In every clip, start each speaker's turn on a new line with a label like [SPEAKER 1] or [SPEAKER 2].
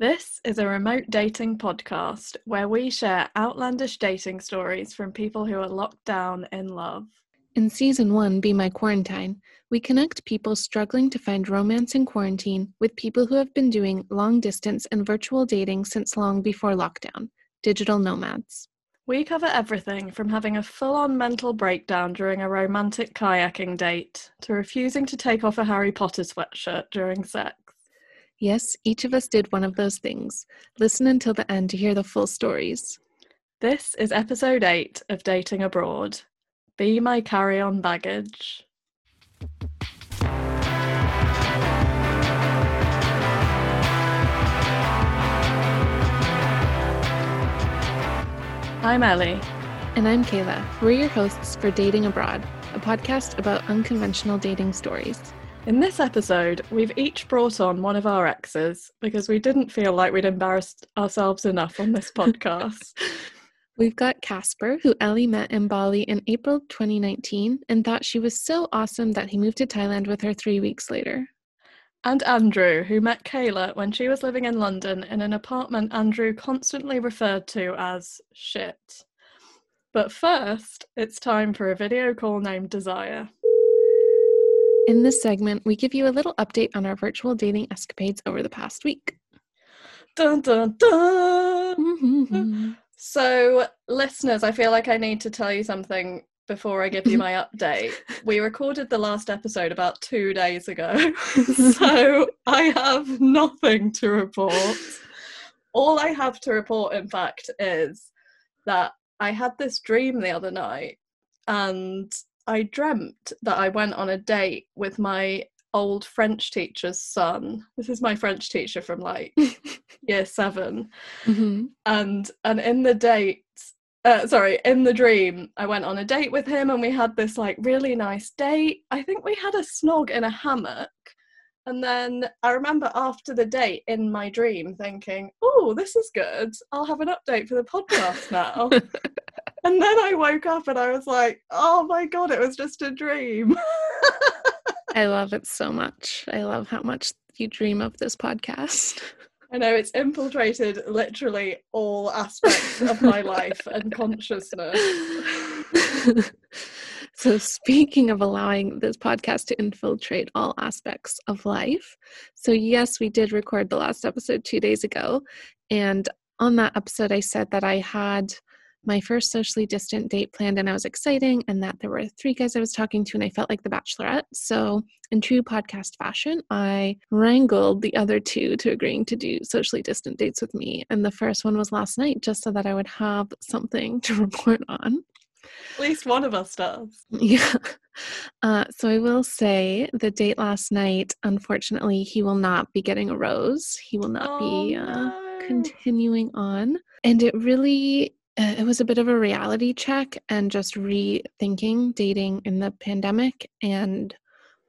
[SPEAKER 1] This is a remote dating podcast where we share outlandish dating stories from people who are locked down in love.
[SPEAKER 2] In season one, Be My Quarantine, we connect people struggling to find romance in quarantine with people who have been doing long distance and virtual dating since long before lockdown digital nomads.
[SPEAKER 1] We cover everything from having a full on mental breakdown during a romantic kayaking date to refusing to take off a Harry Potter sweatshirt during sex.
[SPEAKER 2] Yes, each of us did one of those things. Listen until the end to hear the full stories.
[SPEAKER 1] This is episode 8 of Dating Abroad. Be my carry on baggage. I'm Ellie.
[SPEAKER 2] And I'm Kayla. We're your hosts for Dating Abroad, a podcast about unconventional dating stories.
[SPEAKER 1] In this episode, we've each brought on one of our exes because we didn't feel like we'd embarrassed ourselves enough on this podcast.
[SPEAKER 2] We've got Casper, who Ellie met in Bali in April 2019 and thought she was so awesome that he moved to Thailand with her three weeks later.
[SPEAKER 1] And Andrew, who met Kayla when she was living in London in an apartment Andrew constantly referred to as shit. But first, it's time for a video call named Desire.
[SPEAKER 2] In this segment, we give you a little update on our virtual dating escapades over the past week.
[SPEAKER 1] Dun dun dun! Mm-hmm. So, listeners, I feel like I need to tell you something before I give you my update. We recorded the last episode about two days ago, so I have nothing to report. All I have to report, in fact, is that I had this dream the other night and I dreamt that I went on a date with my old French teacher's son. This is my French teacher from like year 7
[SPEAKER 2] Mm-hmm.
[SPEAKER 1] and and in the date uh, sorry in the dream i went on a date with him and we had this like really nice date i think we had a snog in a hammock and then i remember after the date in my dream thinking oh this is good i'll have an update for the podcast now and then i woke up and i was like oh my god it was just a dream
[SPEAKER 2] I love it so much. I love how much you dream of this podcast.
[SPEAKER 1] I know it's infiltrated literally all aspects of my life and consciousness.
[SPEAKER 2] so, speaking of allowing this podcast to infiltrate all aspects of life, so yes, we did record the last episode two days ago. And on that episode, I said that I had my first socially distant date planned and I was exciting, and that there were three guys I was talking to, and I felt like the bachelorette. So, in true podcast fashion, I wrangled the other two to agreeing to do socially distant dates with me. And the first one was last night, just so that I would have something to report on.
[SPEAKER 1] At least one of us does.
[SPEAKER 2] Yeah. Uh, so I will say the date last night, unfortunately, he will not be getting a rose. He will not be
[SPEAKER 1] Oh,
[SPEAKER 2] uh,
[SPEAKER 1] no.
[SPEAKER 2] continuing on. And it really, uh, it was a bit of a reality check and just rethinking dating in the pandemic and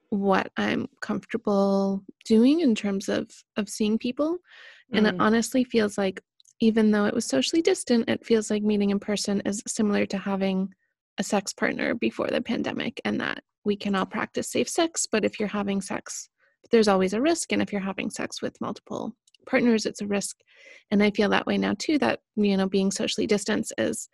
[SPEAKER 2] what I'm comfortable doing in terms of of seeing people. And it
[SPEAKER 1] Mm.
[SPEAKER 2] honestly feels like even though it was socially distant, it feels like meeting in person is similar to having a sex partner before the pandemic and that we can all practice safe sex, but if you're having sex, there's always a risk and if you're having sex with multiple partners, it's a risk. And I feel that way now too that you know being socially distanced is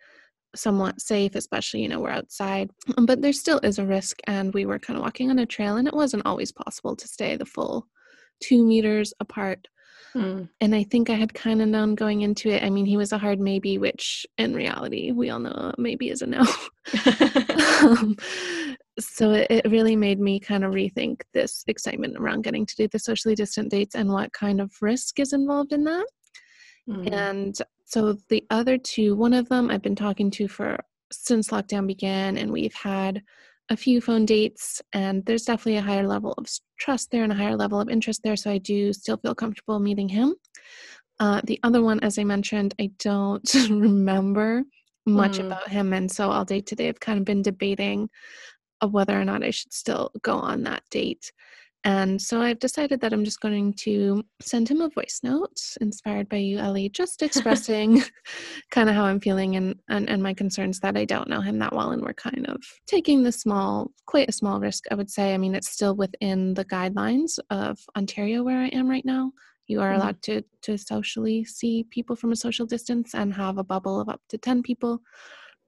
[SPEAKER 2] somewhat safe, especially, you know, we're outside. But there still is a risk. And we were kind of walking on a trail, and it wasn't always possible to stay the full two meters apart.
[SPEAKER 1] Mm.
[SPEAKER 2] And I think I had kind of known going into it. I mean, he was a hard maybe, which in reality, we all know maybe is a no. um, so it, it really made me kind of rethink this excitement around getting to do the socially distant dates and what kind of risk is involved in that.
[SPEAKER 1] Mm.
[SPEAKER 2] And so the other two, one of them I've been talking to for since lockdown began, and we've had a few phone dates, and there's definitely a higher level of trust there and a higher level of interest there. So I do still feel comfortable meeting him. Uh, the other one, as I mentioned, I don't remember much
[SPEAKER 1] Mm.
[SPEAKER 2] about him, and so all day today I've kind of been debating of whether or not I should still go on that date. And so I've decided that I'm just going to send him a voice note inspired by you, Ellie, just expressing kind of how I'm feeling and, and, and my concerns that I don't know him that well. And we're kind of taking the small, quite a small risk, I would say. I mean, it's still within the guidelines of Ontario where I am right now. you are mm-hmm. allowed to to socially see people from a social distance and have a bubble of up to 10 people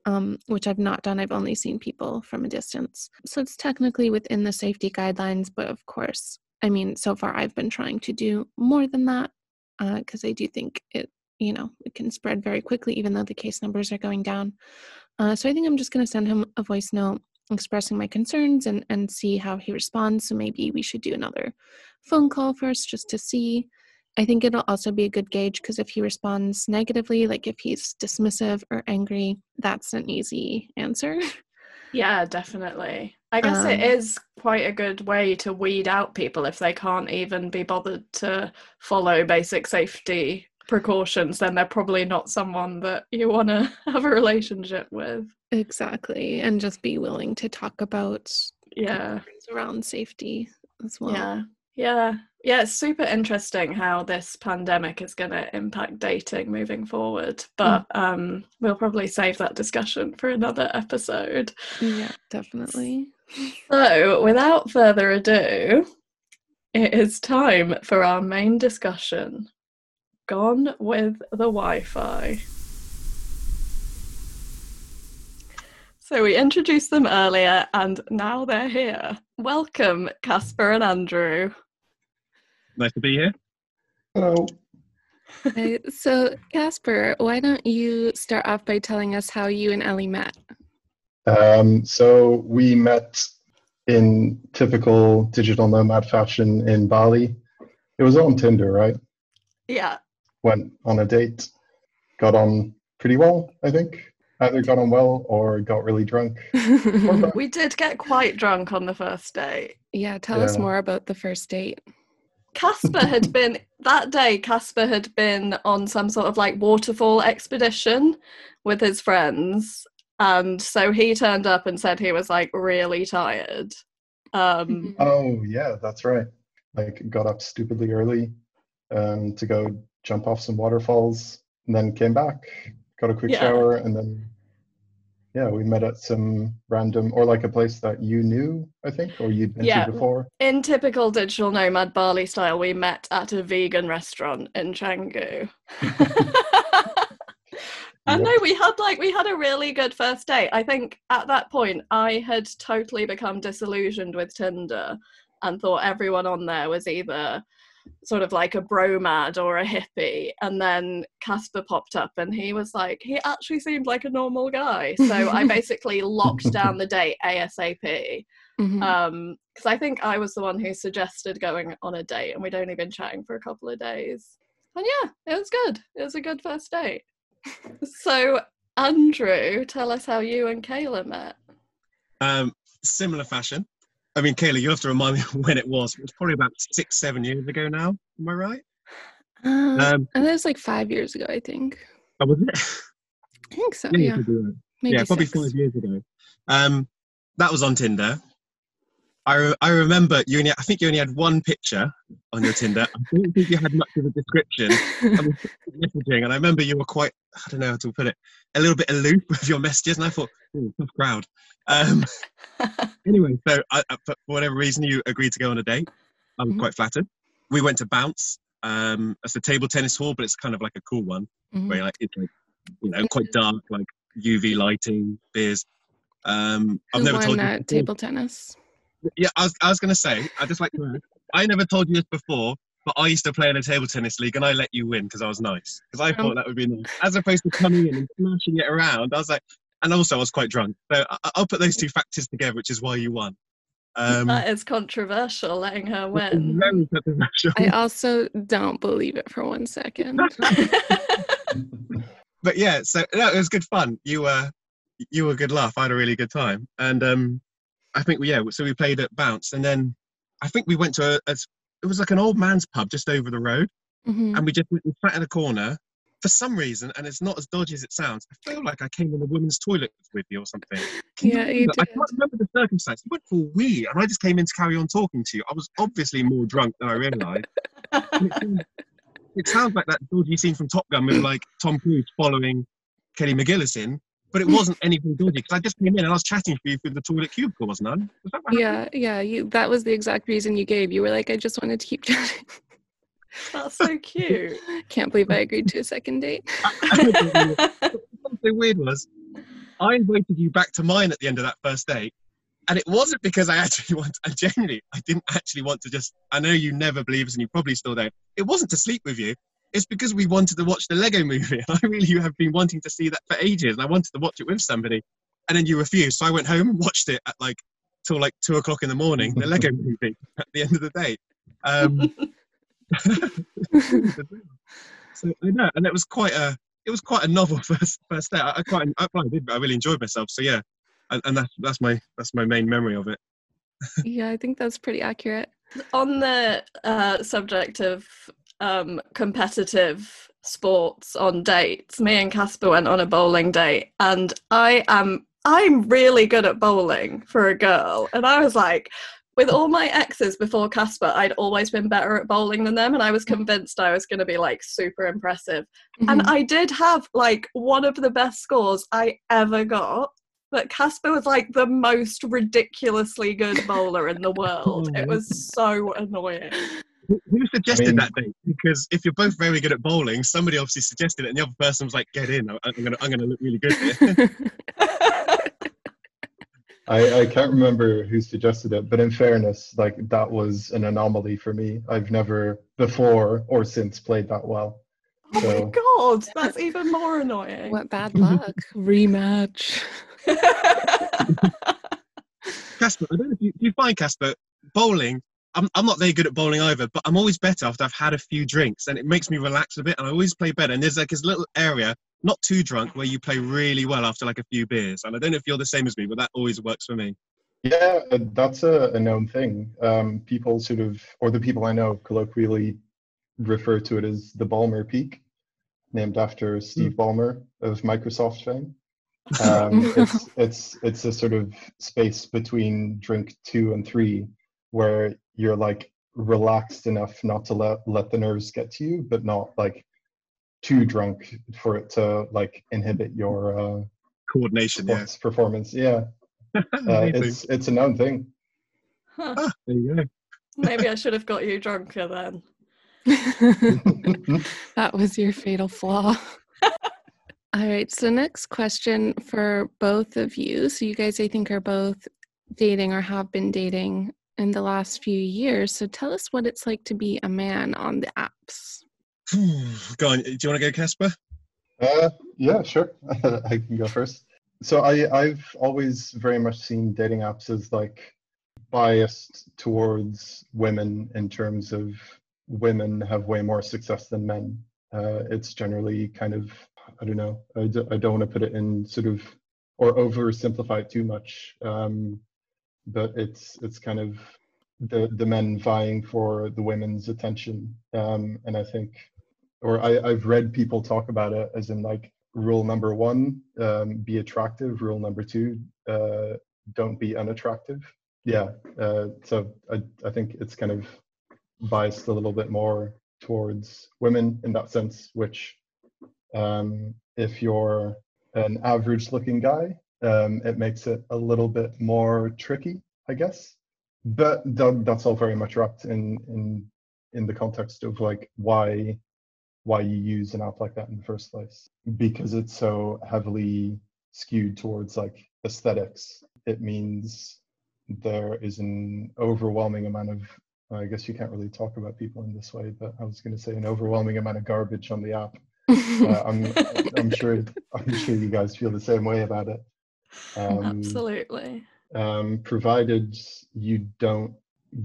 [SPEAKER 2] um, which I've not done. I've only seen people from a distance. So it's technically within the safety guidelines, but of course, I mean, so far I've been trying to do more than that because uh, I do think it, you know, it can spread very quickly, even though the case numbers are going down. Uh, so I think I'm just going to send him a voice note expressing my concerns and, and see how he responds. So maybe we should do another phone call first just to see. I think it'll also be a good gauge because if he responds negatively, like if he's dismissive or angry, that's an easy answer.
[SPEAKER 1] Yeah, definitely. I guess um, it is quite a good way to weed out people if they can't even be bothered to follow basic safety precautions, then they're probably not someone that you want to have a relationship with.
[SPEAKER 2] Exactly. And just be willing to talk about
[SPEAKER 1] yeah
[SPEAKER 2] around safety as well.
[SPEAKER 1] Yeah. Yeah. Yeah, it's super interesting how this pandemic is going to impact dating moving forward, but mm. um, we'll probably save that discussion for another episode.
[SPEAKER 2] Yeah, definitely.
[SPEAKER 1] So, without further ado, it is time for our main discussion Gone with the Wi Fi. So we introduced them earlier and now they're here. Welcome, Casper and Andrew.
[SPEAKER 3] Nice to be here.
[SPEAKER 4] Hello.
[SPEAKER 2] so, Casper, why don't you start off by telling us how you and Ellie met?
[SPEAKER 4] Um, so, we met in typical digital nomad fashion in Bali. It was on Tinder, right?
[SPEAKER 1] Yeah.
[SPEAKER 4] Went on a date, got on pretty well, I think. Either got on well or got really drunk.
[SPEAKER 1] we did get quite drunk on the first date.
[SPEAKER 2] Yeah, tell yeah. us more about the first date.
[SPEAKER 1] Casper had been that day. Casper had been on some sort of like waterfall expedition with his friends, and so he turned up and said he was like really tired. Um,
[SPEAKER 4] oh yeah, that's right. Like got up stupidly early um, to go jump off some waterfalls, and then came back, got a quick yeah. shower, and then yeah, we met at some random or like a place that you knew, I think, or you'd been yeah. to before.
[SPEAKER 1] In typical digital nomad Bali style, we met at a vegan restaurant in Canggu. I know we had like we had a really good first date. I think at that point I had totally become disillusioned with Tinder and thought everyone on there was either sort of like a bromad or a hippie and then casper popped up and he was like he actually seemed like a normal guy. So i basically locked down the date asap mm-hmm. um because i think i was the one who suggested going on a date and we'd only been chatting for a couple of days. And yeah it was good. It was a good first date. So andrew tell us how you and kayla met.
[SPEAKER 3] Um similar fashion I mean, Kayla, you have to remind me when it was. It was probably about six, seven years ago now. Am I right?
[SPEAKER 2] Um, um and that was like five years ago, I think.
[SPEAKER 3] Oh, was it?
[SPEAKER 2] I think so. Yeah,
[SPEAKER 3] yeah. yeah probably five years ago. Um, that was on Tinder. I, re- I remember you only, I think you only had one picture on your Tinder. I don't think you had much of a description. I messaging, and I remember you were quite, I don't know how to put it, a little bit aloof with your messages, and I thought, tough crowd. Um, anyway, so I, for whatever reason, you agreed to go on a date. I was mm-hmm. quite flattered. We went to Bounce. Um, it's a table tennis hall, but it's kind of like a cool one, mm-hmm. where like it's like you know quite dark, like UV lighting, beers. Um,
[SPEAKER 2] I've never told you table tennis.
[SPEAKER 3] Yeah, I was, I was going to say, I just like, I never told you this before, but I used to play in a table tennis league and I let you win because I was nice. Because I um, thought that would be nice. As opposed to coming in and smashing it around, I was like, and also I was quite drunk. So I, will put those two factors together, which is why you won.
[SPEAKER 1] Um, that is controversial, letting her win.
[SPEAKER 3] Very controversial.
[SPEAKER 2] I also don't believe it for one second.
[SPEAKER 3] but yeah, so no, it was good fun. You were, uh, you were a good laugh. I had a really good time, and um, I think we yeah. So we played at Bounce, and then I think we went to a, a it was like an old man's pub just over the road, mm-hmm. and we just we sat in a corner for some reason, and it's not as dodgy as it sounds. I feel like I came in the women's toilet with you or something.
[SPEAKER 2] Can yeah, you, you
[SPEAKER 3] I can't remember the circumstance. You went for we, and I just came in to carry on talking to you. I was obviously more drunk than I realised. it, it, sounds like that dodgy scene from Top Gun with like Tom Cruise following Kelly McGillis in, but it wasn't anything dodgy because I just came in and I was chatting to you through the toilet cubicle, wasn't I? Was
[SPEAKER 2] yeah, yeah. You, that was the exact reason you gave. You were like, I just wanted to keep chatting.
[SPEAKER 1] That's so cute.
[SPEAKER 2] Can't believe I agreed to a second date.
[SPEAKER 3] Something weird was, I invited you back to mine at the end of that first date, and it wasn't because I actually want. I genuinely, I didn't actually want to just. I know you never believe us, and you probably still don't. It wasn't to sleep with you. It's because we wanted to watch the Lego Movie, and I really have been wanting to see that for ages, and I wanted to watch it with somebody, and then you refused. So I went home and watched it at like till like two o'clock in the morning, the Lego Movie at the end of the day. Um, so I know, and it was quite a it was quite a novel first first day. I, I quite I, I did but I really enjoyed myself. So yeah, and, and that's that's my that's my main memory of it.
[SPEAKER 2] yeah, I think that's pretty accurate.
[SPEAKER 1] On the uh, subject of um, competitive sports on dates, me and Casper went on a bowling date, and I am I'm really good at bowling for a girl, and I was like, with all my exes before Casper, I'd always been better at bowling than them, and I was
[SPEAKER 2] Mm-hmm.
[SPEAKER 1] convinced I was going to be like super impressive. And I did have like one of the best scores I ever got. But Casper was like the most ridiculously good bowler in the world. It was so annoying.
[SPEAKER 3] Who who suggested
[SPEAKER 4] mean-
[SPEAKER 3] that date? Because if you're both very good at bowling, somebody obviously suggested it, and the other person was like, "Get in! I- I'm gonna I'm gonna look really good." Here.
[SPEAKER 4] I, I can't remember who suggested it, but in fairness, like that was an anomaly for me. I've never before or since played that well.
[SPEAKER 1] oh
[SPEAKER 4] So-
[SPEAKER 1] my god, that's even more annoying.
[SPEAKER 2] what bad luck. Rematch.
[SPEAKER 3] Casper, I don't know if you, you find Casper bowling. I'm, I'm not very good at bowling either, but I'm always better after I've had a few drinks, and it makes me relax a bit, and I always play better. And there's like this little area, not too drunk, where you play really well after like a few beers. And I don't know if you're the same as me, but that always works for me.
[SPEAKER 4] Yeah, uh, that's a, a known thing. Um, people sort of, or the people I know colloquially refer to it as the Ballmer Peak, named after Steve Ballmer of Microsoft fame. Um, it's it's it's a sort of space between drink two and three, where you're like relaxed enough not to let let the nerves get to you, but not like too drunk for it to like inhibit your uh,
[SPEAKER 3] Coordination, yeah.
[SPEAKER 4] performance. Yeah, uh, it's it's a known thing.
[SPEAKER 1] Huh.
[SPEAKER 3] Ah, there you go.
[SPEAKER 1] Maybe I should have got you drunker then.
[SPEAKER 2] that was your fatal flaw. All right. So, next question for both of you. So, you guys, I think, are both dating or have been dating in the last few years. So, tell us what it's like to be a man on the apps.
[SPEAKER 3] go on. Do you want to go, Casper?
[SPEAKER 4] Uh, yeah, sure. I can go first. So I, I've always very much seen dating apps as like biased towards women in terms of women have way more success than men. Uh, it's generally kind of, I don't know, I, d- I don't want to put it in sort of, or oversimplify it too much. Um, but it's, it's kind of the, the men vying for the women's attention. Um, and I think or I, I've read people talk about it as in like rule number one, um, be attractive. Rule number two, uh, don't be unattractive. Yeah. Uh, so I, I think it's kind of biased a little bit more towards women in that sense, which um, if you're an average looking guy, um, it makes it a little bit more tricky, I guess. But that, that's all very much wrapped in, in in the context of like why why you use an app like that in the first place. Because it's so heavily skewed towards like aesthetics it means there is an overwhelming amount of i guess you can't really talk about people in this way but i was going to say an overwhelming amount of garbage on the app. Uh, i'm i'm sure i'm sure you guys feel the same way about it um,
[SPEAKER 1] Absolutely.
[SPEAKER 4] um, provided you don't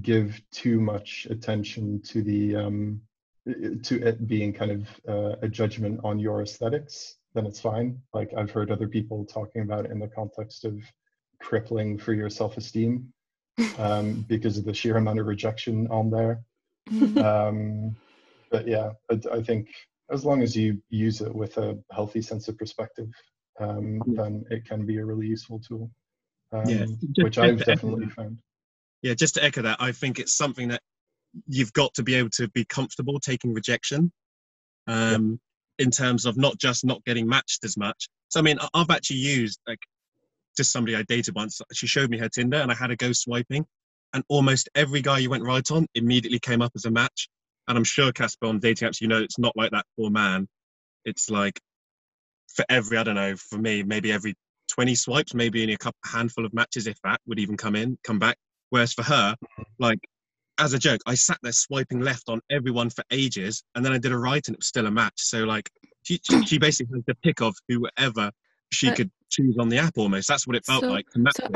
[SPEAKER 4] give too much attention to the um, to it being kind of uh, a judgment on your aesthetics, then it's fine. Like I've heard other people talking about it in the context of crippling for your self-esteem um, because of the sheer amount of rejection on there. Um, but yeah, I, I think as long as you use it with a healthy sense of perspective, um,
[SPEAKER 3] Yeah.
[SPEAKER 4] then it can be a really useful tool. Um,
[SPEAKER 3] Yeah,
[SPEAKER 4] which I've definitely found.
[SPEAKER 3] yeah, just to echo that, I think it's something that you've got to be able to be comfortable taking rejection um, in terms of not just not getting matched as much. So, I mean, I've actually used like just somebody I dated once. She showed me her Tinder and I had to go swiping, and almost every guy you went right on immediately came up as a match. And I'm sure Casper on dating apps, you know, it's not like that for a man. It's like for every, I don't know, for me, maybe every 20 swipes, maybe in a couple handful of matches, if that would even come in, come back. Whereas for her, mm-hmm. like as a joke, I sat there swiping left on everyone for ages, and then I did a right, and it was still a match. So like, she she basically had the pick of whoever she
[SPEAKER 2] But-
[SPEAKER 3] could choose on the app. Almost that's what it felt
[SPEAKER 2] So-
[SPEAKER 3] like
[SPEAKER 2] so-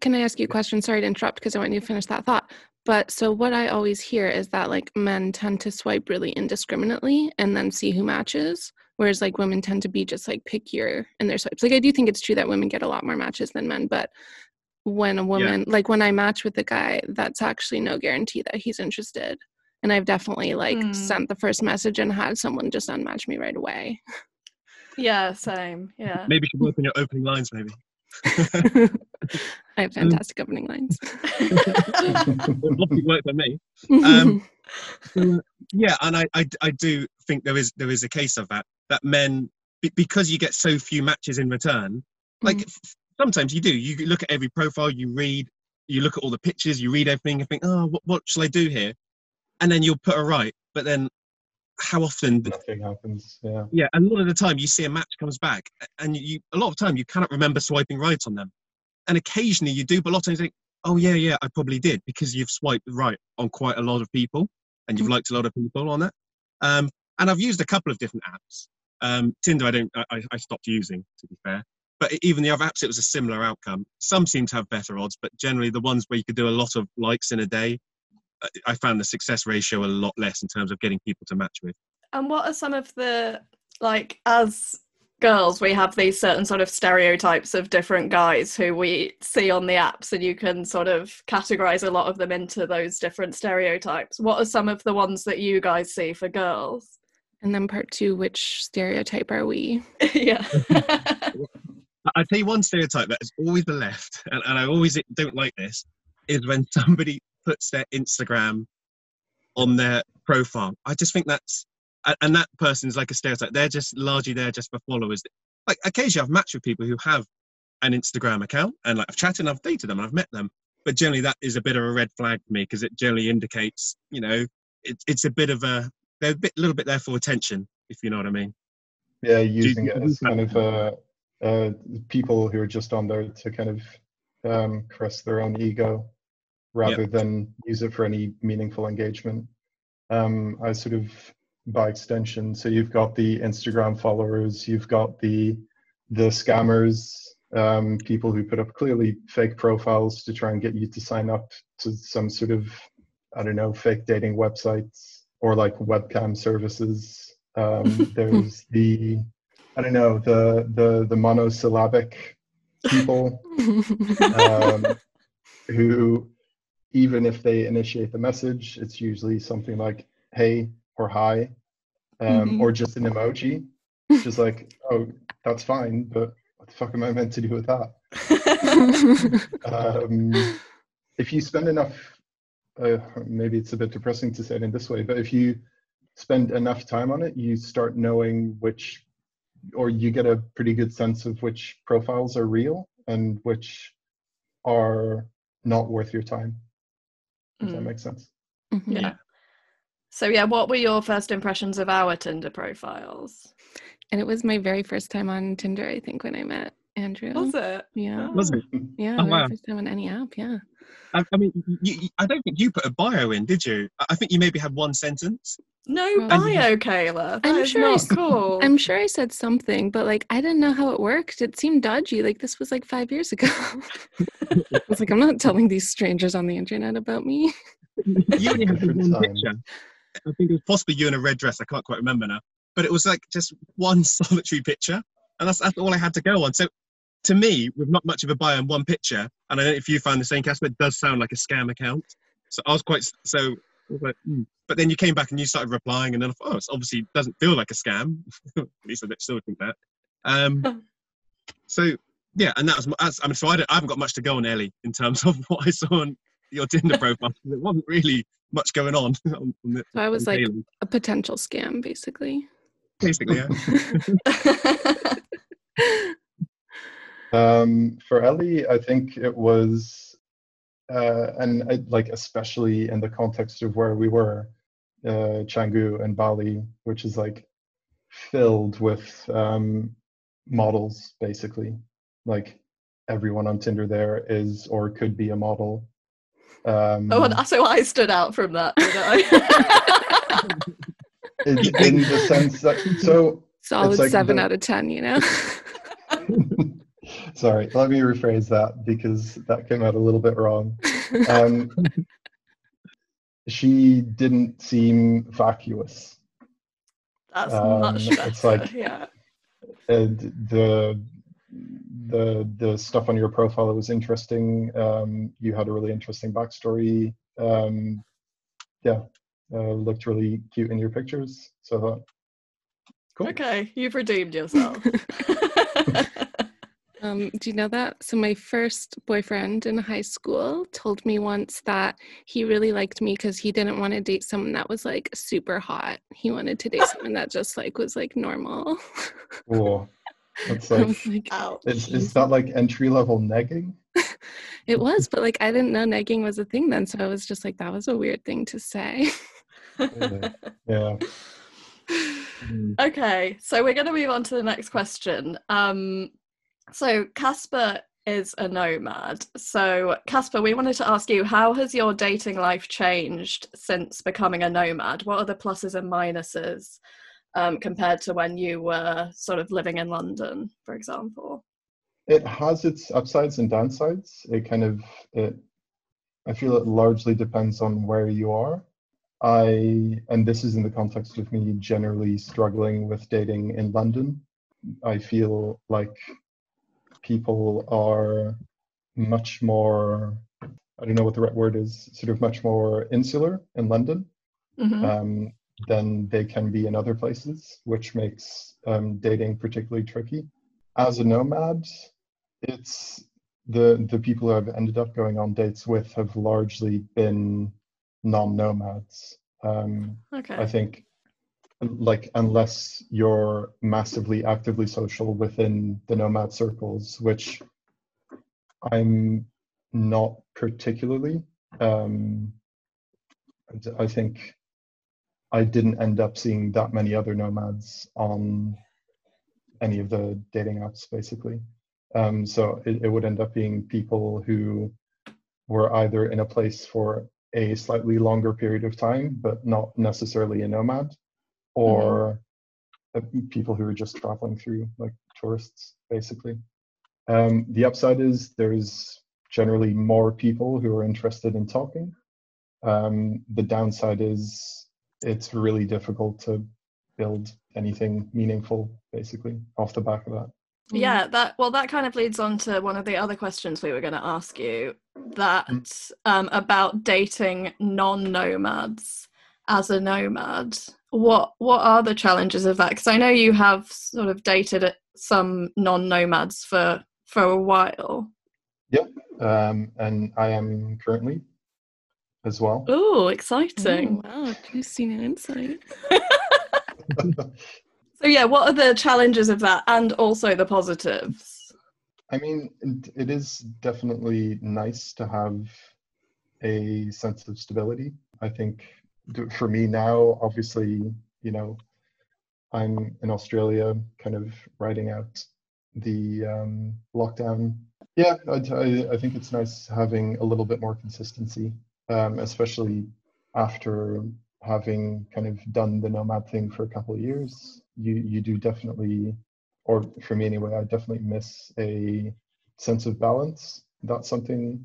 [SPEAKER 2] Can I ask you a question? Sorry to interrupt because I want you to finish that thought. But so what I always hear is that like men tend to swipe really indiscriminately and then see who matches, whereas like women tend to be just like pickier in their swipes. Like I do think it's true that women get a lot more matches than men, but when a woman like when I match with a guy, that's actually no guarantee that he's interested. And I've definitely like
[SPEAKER 1] Hmm.
[SPEAKER 2] sent the first message and had someone just unmatch me right away.
[SPEAKER 1] Yeah, same. Yeah.
[SPEAKER 3] maybe you should work on your opening lines. Maybe
[SPEAKER 2] I have fantastic opening lines.
[SPEAKER 3] it worked for me. Um, So, yeah, and I, I, I do think there is there is a case of that that men because you get so few matches in return. Like f- sometimes you do. You look at every profile, you read, you look at all the pictures, you read everything, and think, oh, what, what shall I do here? And then you'll put a right. But then, how often?
[SPEAKER 4] Nothing happens. Yeah.
[SPEAKER 3] Yeah, a lot of the time you see a match comes back, and you a lot of time you cannot remember swiping right on them, and occasionally you do, but a lot of times you think, oh yeah, yeah, I probably did because you've swiped right on quite a lot of people, and you've liked a lot of people on it. Um, and I've used a couple of different apps. Um, Tinder, I don't, I, I stopped using to be fair. But even the other apps, it was a similar outcome. Some seem to have better odds, but generally the ones where you could do a lot of likes in a day, I- I found the success ratio a lot less in terms of getting people to match with.
[SPEAKER 1] And what are some of the like as girls we have these certain sort of stereotypes of different guys who we see on the apps and you can sort of categorize a lot of them into those different stereotypes. What are some of the ones that you guys see for girls?
[SPEAKER 2] And then part two, which stereotype are we?
[SPEAKER 1] yeah.
[SPEAKER 3] I- I tell you one stereotype that is always the left, and, and I always don't like this, is when somebody puts their Instagram on their profile. I just think that's, and that person's like a stereotype. They're just largely there just for followers. Like occasionally I've matched with people who have an Instagram account, and like I've chatted and I've dated them and I've met them, but generally that is a bit of a red flag for me because it generally indicates, you know, it, it's a bit of a, they're a bit, little bit there for attention, if you know what I mean.
[SPEAKER 4] Yeah,
[SPEAKER 3] you
[SPEAKER 4] using it as kind of uh, uh, people who are just on there to kind of um, caress their own ego rather than use it for any meaningful engagement. Um, I sort of, by extension, so you've got the Instagram followers, you've got the the scammers, um, people who put up clearly fake profiles to try and get you to sign up to some sort of, I don't know, fake dating websites or like webcam services. Um, there's the I don't know the the the monosyllabic people um, who even if they initiate the message, it's usually something like "Hey" or "Hi," um,
[SPEAKER 2] Mhm.
[SPEAKER 4] or just an emoji. Just like, oh, that's fine, but what the fuck am I meant to do with that? um, if you spend enough, uh, maybe it's a bit depressing to say it in this way, but if you spend enough time on it, you start knowing which, or you get a pretty good sense of which profiles are real and which are not worth your time. Does that
[SPEAKER 1] Mm.
[SPEAKER 4] make sense?
[SPEAKER 2] Mhm.
[SPEAKER 1] Yeah. So yeah, what were your first impressions of our Tinder profiles?
[SPEAKER 2] And it was my very first time on Tinder, I think, when I met Andrew.
[SPEAKER 1] Was it?
[SPEAKER 2] Yeah. Oh.
[SPEAKER 3] Was it?
[SPEAKER 2] Yeah.
[SPEAKER 3] Oh,
[SPEAKER 2] very
[SPEAKER 3] wow.
[SPEAKER 2] First time on any app. Yeah.
[SPEAKER 3] I, I mean, you, you, I don't think you put a bio in, did you? I- I think you maybe had one sentence.
[SPEAKER 1] No
[SPEAKER 2] Well-
[SPEAKER 1] bio, Kayla. That
[SPEAKER 2] I'm
[SPEAKER 1] is
[SPEAKER 2] sure I
[SPEAKER 1] not
[SPEAKER 2] s-
[SPEAKER 1] cool.
[SPEAKER 2] I'm sure I said something, but like I didn't know how it worked. It seemed dodgy. Like this was like five years ago. I was like, I'm not telling these strangers on the internet about me.
[SPEAKER 3] You only had one picture. I think it was possibly you in a red dress. I can't quite remember now. But it was like just one solitary picture, and that's, that's all I had to go on. So, to me, with not much of a bio and one picture, and I don't know if you found the same, Casper, it does sound like a scam account. So I was quite so. I was like, hmm. But then you came back and you started replying, and then I thought, oh, it obviously doesn't feel like a scam. At least I still think that. Um, so yeah, and that was. my- That's, I mean, so I, don't, I haven't got much to go on, Ellie, in terms of what I saw on your Tinder profile. There wasn't really much going on. on, on the,
[SPEAKER 2] So I was
[SPEAKER 3] on
[SPEAKER 2] like a potential scam, basically.
[SPEAKER 3] basically, yeah.
[SPEAKER 4] Um, for Ellie, I think it was, uh, and I, like especially in the context of where we were, uh, Canggu and Bali, which is like filled with um, models, basically. Like everyone on Tinder there is or could be a model. Um,
[SPEAKER 1] oh, and so I stood out from that, did I?
[SPEAKER 4] in, in the sense that so
[SPEAKER 2] solid like seven the, out of ten, you know.
[SPEAKER 4] sorry, let me rephrase that because that came out a little bit wrong. Um, she didn't seem vacuous.
[SPEAKER 1] That's um, much better. It's like yeah.
[SPEAKER 4] And the the the stuff on your profile was interesting. Um, you had a really interesting backstory. Um, yeah, uh, looked really cute in your pictures. So I thought,
[SPEAKER 1] cool. Okay, you've redeemed yourself.
[SPEAKER 2] Um, do you know that? So, my first boyfriend in high school told me once that he really liked me because he didn't want to date someone that was like super hot. He wanted to date someone that just like was like normal.
[SPEAKER 4] Cool. That's like, like is, is that like entry level negging?
[SPEAKER 2] it was, but like I didn't know negging was a thing then. So I was just like, that was a weird thing to say.
[SPEAKER 4] yeah. yeah.
[SPEAKER 1] Okay, so we're going to move on to the next question. Um, so Casper is a nomad. So Casper, we wanted to ask you, how has your dating life changed since becoming a nomad? What are the pluses and minuses um, compared to when you were sort of living in London, for example?
[SPEAKER 4] It has its upsides and downsides. It kind of, it, I feel it largely depends on where you are. I, and this is in the context of me generally struggling with dating in London. I feel like people are much more I don't know what the right word is, sort of much more insular in London mm-hmm. um, than they can be in other places, which makes um, dating particularly tricky. As a nomad, it's the the people who I've ended up going on dates with have largely been non-nomads. Um, okay. I think like unless you're massively actively social within the nomad circles which i'm not particularly um i think i didn't end up seeing that many other nomads on any of the dating apps basically. Um so it, it would end up being people who were either in a place for a slightly longer period of time but not necessarily a nomad or mm-hmm. people who are just traveling through, like tourists, basically. Um, the upside is there's generally more people who are interested in talking. Um, the downside is it's really difficult to build anything meaningful, basically, off the back of that.
[SPEAKER 1] Yeah, that well, that kind of leads on to one of the other questions we were going to ask you. That mm. um, about dating non-nomads as a nomad what what are the challenges of that? Because i know you have sort of dated some non-nomads for for a while.
[SPEAKER 4] Yep um, and i am currently as well.
[SPEAKER 1] Oh exciting.
[SPEAKER 2] Ooh, wow juicy insight.
[SPEAKER 1] So yeah what are the challenges of that and also the positives?
[SPEAKER 4] I mean it is definitely nice to have a sense of stability. I think for me now, obviously, you know, I'm in Australia, kind of writing out the um, lockdown. Yeah, I, I, I, think it's nice having a little bit more consistency, um, especially after having kind of done the nomad thing for a couple of years. You you do definitely, or for me anyway, I definitely miss a sense of balance. That's something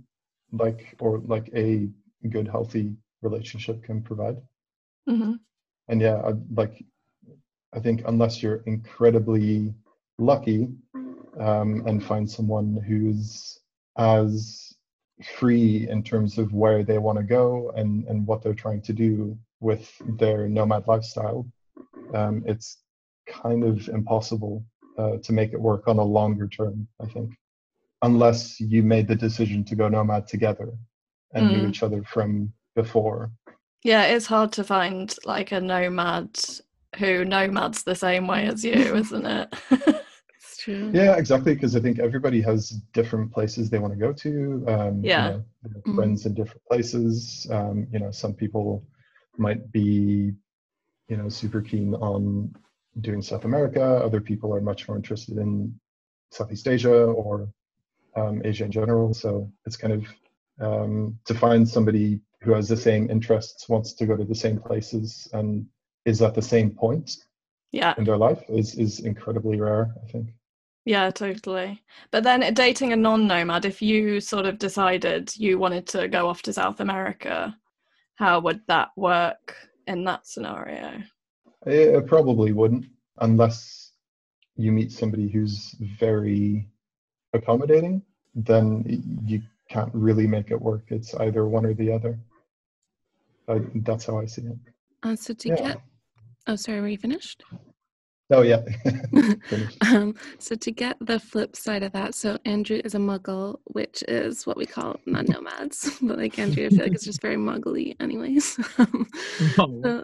[SPEAKER 4] like or like a good healthy relationship can provide.
[SPEAKER 1] Mm-hmm.
[SPEAKER 4] And yeah, I, like I think unless you're incredibly lucky um, and find someone who's as free in terms of where they want to go and and what they're trying to do with their nomad lifestyle, um, it's kind of impossible uh, to make it work on a longer term. I think, unless you made the decision to go nomad together and mm. knew each other from before.
[SPEAKER 1] Yeah, it's hard to find like a nomad who nomads the same way as you, isn't it?
[SPEAKER 2] it's true.
[SPEAKER 4] Yeah, exactly. Because I think everybody has different places they want to go to. Um,
[SPEAKER 1] yeah.
[SPEAKER 4] You know, mm-hmm. friends in different places. Um, you know, some people might be, you know, super keen on doing South America. Other people are much more interested in Southeast Asia or um, Asia in general. So it's kind of um, to find somebody who has the same interests, wants to go to the same places, and is at the same point
[SPEAKER 1] yeah.
[SPEAKER 4] in their life is is incredibly rare. I think.
[SPEAKER 1] Yeah, totally. But then dating a non-nomad, if you sort of decided you wanted to go off to South America, how would that work in that scenario?
[SPEAKER 4] It probably wouldn't, unless you meet somebody who's very accommodating. Then you can't really make it work. It's either one or the other. I, that's how I see it.
[SPEAKER 2] Uh, so to yeah. get, oh, sorry, were you finished?
[SPEAKER 4] Oh yeah.
[SPEAKER 2] um, so to get the flip side of that, so Andrew is a muggle, which is what we call non nomads. but like Andrew, I feel like it's just very muggly, anyways. oh. so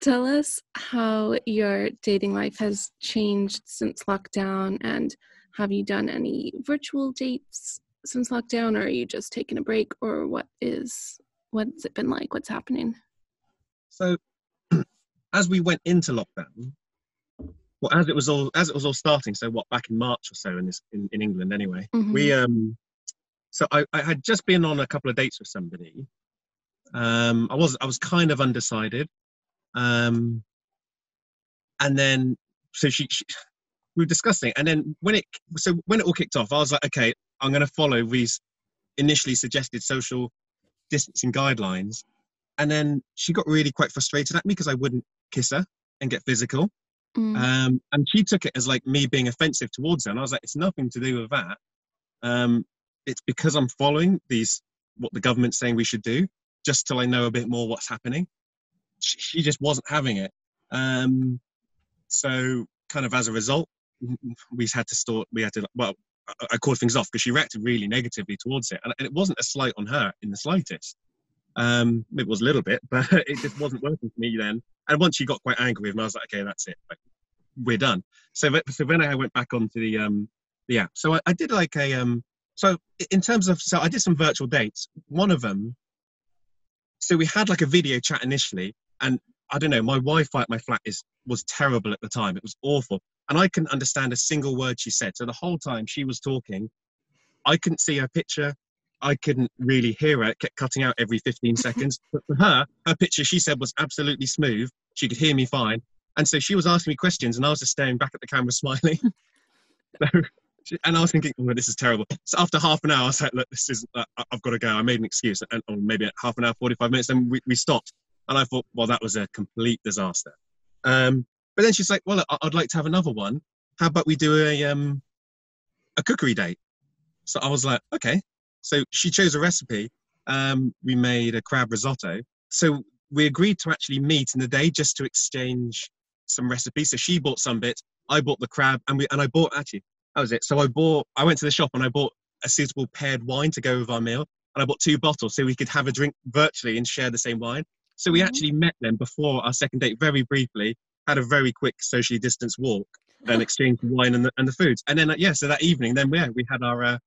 [SPEAKER 2] tell us how your dating life has changed since lockdown, and have you done any virtual dates since lockdown, or are you just taking a break, or what is what's it been like? What's happening?
[SPEAKER 3] So, as we went into lockdown, well, as it was all as it was all starting, so what back in March or so in this in, in England anyway, mm-hmm. we um, so I, I had just been on a couple of dates with somebody. Um, I was I was kind of undecided, um, and then so she, she we were discussing, and then when it so when it all kicked off, I was like, okay, I'm going to follow these initially suggested social distancing guidelines. And then she got really quite frustrated at me because I wouldn't kiss her and get physical. Mm. Um, and she took it as like me being offensive towards her. And I was like, it's nothing to do with that. Um, it's because I'm following these, what the government's saying we should do, just till I know a bit more what's happening. She, she just wasn't having it. Um, so, kind of as a result, we had to start, we had to, well, I called things off because she reacted really negatively towards it, and it wasn't a slight on her in the slightest. Um, it was a little bit, but it just wasn't working for me then. And once she got quite angry with me, I was like, okay, that's it, like, we're done. So, so then I went back onto the um, the app. So I, I did like a um, so in terms of so I did some virtual dates. One of them, so we had like a video chat initially, and I don't know, my Wi-Fi at my flat is was terrible at the time. It was awful and I couldn't understand a single word she said. So the whole time she was talking, I couldn't see her picture. I couldn't really hear her. It kept cutting out every 15 seconds. But for her, her picture, she said, was absolutely smooth. She could hear me fine. And so she was asking me questions, and I was just staring back at the camera, smiling. so, and I was thinking, oh, this is terrible. So after half an hour, I was like, look, this is, uh, I've got to go. I made an excuse, and or maybe half an hour, 45 minutes, and we, we stopped. And I thought, well, that was a complete disaster. Um, but then she's like, well, I'd like to have another one. How about we do a um, a cookery date? So I was like, okay. So she chose a recipe. Um, we made a crab risotto. So we agreed to actually meet in the day just to exchange some recipes. So she bought some bits, I bought the crab, and we and I bought actually that was it. So I bought. I went to the shop and I bought a suitable paired wine to go with our meal, and I bought two bottles so we could have a drink virtually and share the same wine. So we mm-hmm. actually met them before our second date very briefly, had a very quick socially distanced walk and exchanged wine and the, and the foods. And then, uh, yeah, so that evening, then yeah, we had our uh,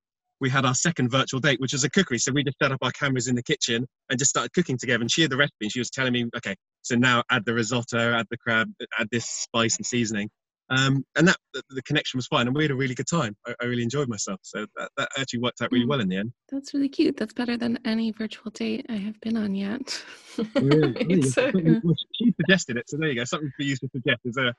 [SPEAKER 3] we had our second virtual date, which was a cookery. So we just set up our cameras in the kitchen and just started cooking together. And she had the recipe. And she was telling me, okay, so now add the risotto, add the crab, add this spice and seasoning. Um, and that the connection was fine, and we had a really good time. I, I really enjoyed myself, so that, that, actually worked out really mm. well in the end.
[SPEAKER 2] That's really cute. That's better than any virtual date I have been on yet.
[SPEAKER 3] really, really. So, well, she suggested it, so there you go. Something for you to suggest is a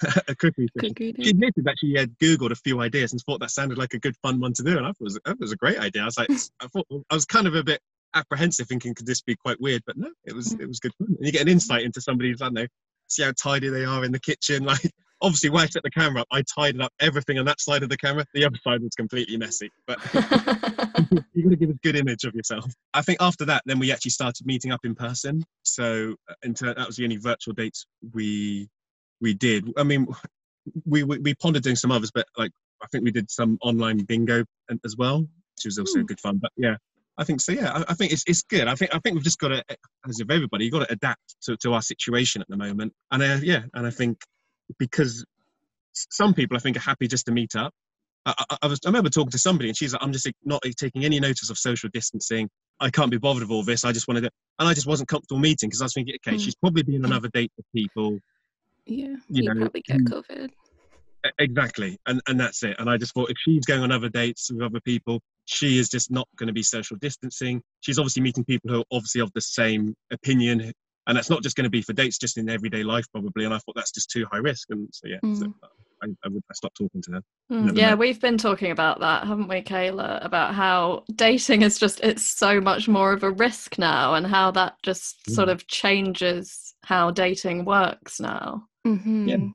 [SPEAKER 3] a cookery. cookery she admitted that she had googled a few ideas and thought that sounded like a good fun one to do, and I thought it was, that was a great idea. I was like, I thought I was kind of a bit apprehensive, thinking could this be quite weird, but no, it was mm. it was good fun. And you get an insight into somebody's I don't know, see how tidy they are in the kitchen, like obviously when I set the camera up, I tidied up everything on that side of the camera. The other side was completely messy. But you've got to give a good image of yourself. I think after that, then we actually started meeting up in person. So uh, into, that was the only virtual dates we we did. I mean, we, we, we pondered doing some others, but like I think we did some online bingo as well, which was also mm. good fun. But yeah, I think so. Yeah, I, I, think it's it's good. I think I think we've just got to, as of everybody, you've got to adapt to, to our situation at the moment. And uh, yeah, and I think because some people I think are happy just to meet up. I, I, I, was I remember talking to somebody and she's like, I'm just not taking any notice of social distancing. I can't be bothered with all this. I just wanted to, and I just wasn't comfortable meeting because I was thinking, okay,
[SPEAKER 2] Mm.
[SPEAKER 3] she's probably been on other dates with people.
[SPEAKER 2] Yeah.
[SPEAKER 3] You
[SPEAKER 2] You,
[SPEAKER 3] know,
[SPEAKER 2] probably get. COVID.
[SPEAKER 3] Exactly, and and that's it. And I just thought if she's going on other dates with other people, she is just not going to be social distancing. She's obviously meeting people who are obviously of the same opinion, and that's not just going to be for dates, just in everyday life probably. And I thought that's just too high risk, and so yeah, so
[SPEAKER 2] Mm.
[SPEAKER 3] I, I, would, I stopped talking to her.
[SPEAKER 1] Mm,
[SPEAKER 3] Never
[SPEAKER 1] yeah,
[SPEAKER 3] met.
[SPEAKER 1] we've been talking about that, haven't we, Kayla? About how dating is just, it's so much more of a risk now, and how that just sort
[SPEAKER 3] Mm.
[SPEAKER 1] of changes how dating works now.
[SPEAKER 2] Mm-hmm.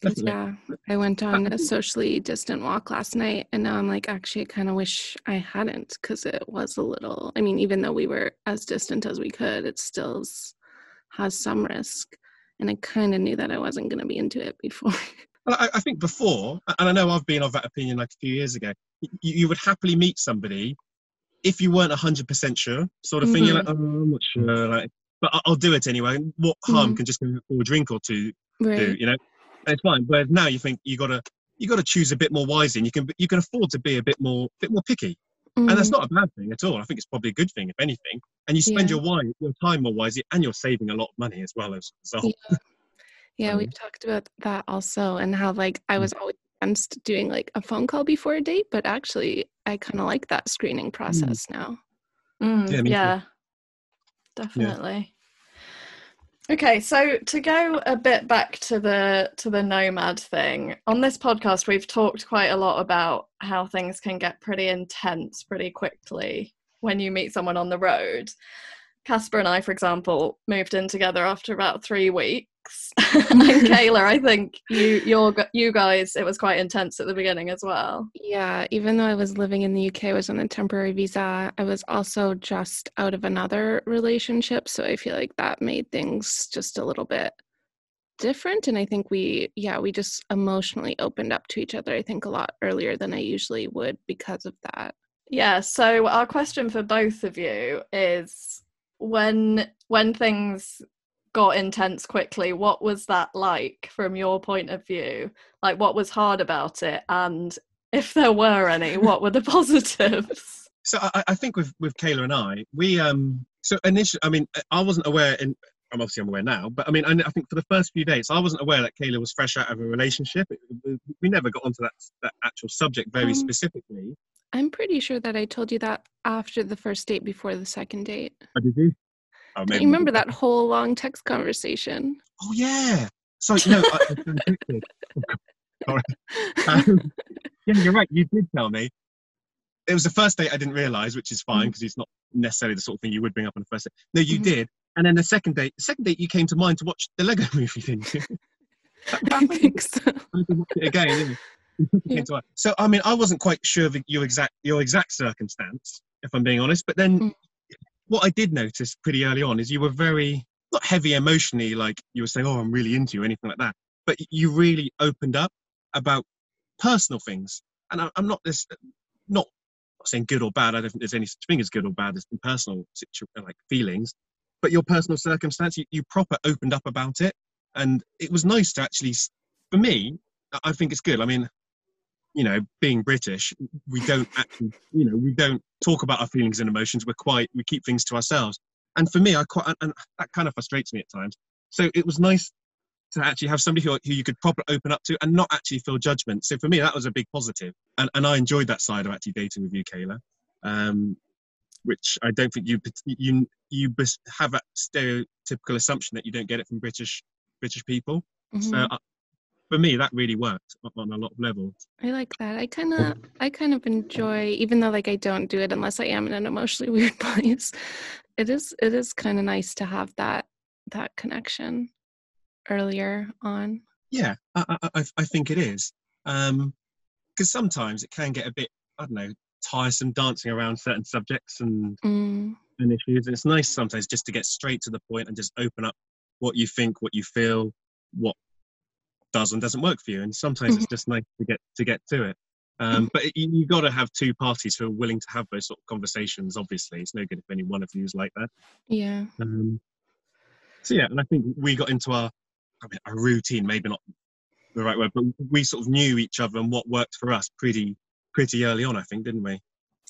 [SPEAKER 2] 'Cause,
[SPEAKER 3] definitely.
[SPEAKER 2] yeah, I went on a socially distant walk last night, and now I'm like, actually, I kind of wish I hadn't because it was a little. I mean, even though we were as distant as we could, it still s- has some risk. And I kind of knew that I wasn't going to be into it before.
[SPEAKER 3] Well, I, I think before, and I know I've been of that opinion like a few years ago, you, you would happily meet somebody if you weren't 100% sure, sort of thing. You're like, oh, I'm not sure, like, but I- I'll do it anyway. What harm
[SPEAKER 2] Mhm.
[SPEAKER 3] can just a drink or two do, you know? And it's fine. But now you think you gotta you gotta choose a bit more wisely, and you can you can afford to be a bit more bit more picky, and that's
[SPEAKER 2] Mhm.
[SPEAKER 3] not a bad thing at all. I think it's probably a good thing if anything. And you spend
[SPEAKER 2] Yeah.
[SPEAKER 3] your wise, your time more wisely, and you're saving a lot of money as well as a result.
[SPEAKER 2] Yeah,
[SPEAKER 3] Um,
[SPEAKER 2] we've talked about that also, and how like I
[SPEAKER 3] Mm.
[SPEAKER 2] was always against doing like a phone call before a date, but actually, I kind of like that screening process now.
[SPEAKER 1] Mm,
[SPEAKER 3] Yeah, me too.
[SPEAKER 1] yeah, definitely. Okay, so to go a bit back to the to the nomad thing, on this podcast we've talked quite a lot about how things can get pretty intense pretty quickly when you meet someone on the road. Casper and I, for example, moved in together after about three weeks. and Kayla, I think you your you guys it was quite intense at the beginning as well.
[SPEAKER 2] Yeah, even though I was living in the UK, I was on a temporary visa. I was also just out of another relationship, so I feel like that made things just a little bit different. And I think we, yeah, we just emotionally opened up to each other. I think a lot earlier than I usually would because of that.
[SPEAKER 1] Yeah, so our question for both of you is when when things got intense quickly, what was that like from your point of view? Like what was hard about it and if there were any, what were the positives?
[SPEAKER 3] So I, I think with with Kayla and I, we um so initially, I mean, I wasn't aware, and I'm obviously I'm aware now, but I mean, I, I think for the first few days, I wasn't aware that Kayla was fresh out of a relationship. It- it- we never got onto that that actual subject very
[SPEAKER 2] Um,
[SPEAKER 3] specifically.
[SPEAKER 2] I'm pretty sure that I told you that after the first date before the second date.
[SPEAKER 3] Oh, did you? Oh,
[SPEAKER 2] Don't you remember that whole long text conversation?
[SPEAKER 3] Oh yeah. Sorry, no, I, I. Sorry. Um, yeah, you're right. You did tell me. It was the first date I didn't realise, which is fine because it's not necessarily the sort of thing you would bring up on the first date. No, you
[SPEAKER 2] Mhm.
[SPEAKER 3] did. And then the second date, the second date, you came to mind to watch the Lego movie, didn't you?
[SPEAKER 2] I think so.
[SPEAKER 3] I to watch it again. Didn't you? You took it
[SPEAKER 2] Yeah.
[SPEAKER 3] So I mean, I wasn't quite sure of your exact your exact circumstance, if I'm being honest. But then,
[SPEAKER 2] Mm.
[SPEAKER 3] What I did notice pretty early on is you were very not heavy emotionally, like you were saying, "Oh, I'm really into you," anything like that. But you really opened up about personal things, and I, I'm not this not saying good or bad. I don't think there's any such thing as good or bad as in personal situ- like feelings. But your personal circumstance, you, you proper opened up about it, and it was nice to actually, for me, I think it's good. I mean, you know, being British, we don't actually, you know, we don't talk about our feelings and emotions. We're quite, we keep things to ourselves. And for me, I quite, and that kind of frustrates me at times. So it was nice to actually have somebody who, who you could proper open up to and not actually feel judgment. So for me, that was a big positive. And, and I enjoyed that side of actually dating with you, Kayla, um, which I don't think you, you, you have that stereotypical assumption that you don't get it from British, British people. So
[SPEAKER 2] Mhm.
[SPEAKER 3] For me, that really worked on- a lot of levels.
[SPEAKER 2] I like that. I kind of, I kind of enjoy, even though like I don't do it unless I am in an emotionally weird place. It is, it is kind of nice to have that, that connection earlier on.
[SPEAKER 3] Yeah, I, I, I- I think it is. Um because sometimes it can get a bit, I don't know, tiresome dancing around certain subjects and,
[SPEAKER 2] Mm,
[SPEAKER 3] and issues. And it's nice sometimes just to get straight to the point and just open up what you think, what you feel, what does and doesn't work for you. And sometimes it's just nice to get to get to it. Um, but you, you've got to have two parties who are willing to have those sort of conversations. Obviously, it's no good if any one of you is like that.
[SPEAKER 2] yeah.
[SPEAKER 3] Um, so yeah, and I think we got into our, I mean, our routine, maybe not the right word, but we sort of knew each other and what worked for us pretty, pretty early on. I think, didn't we?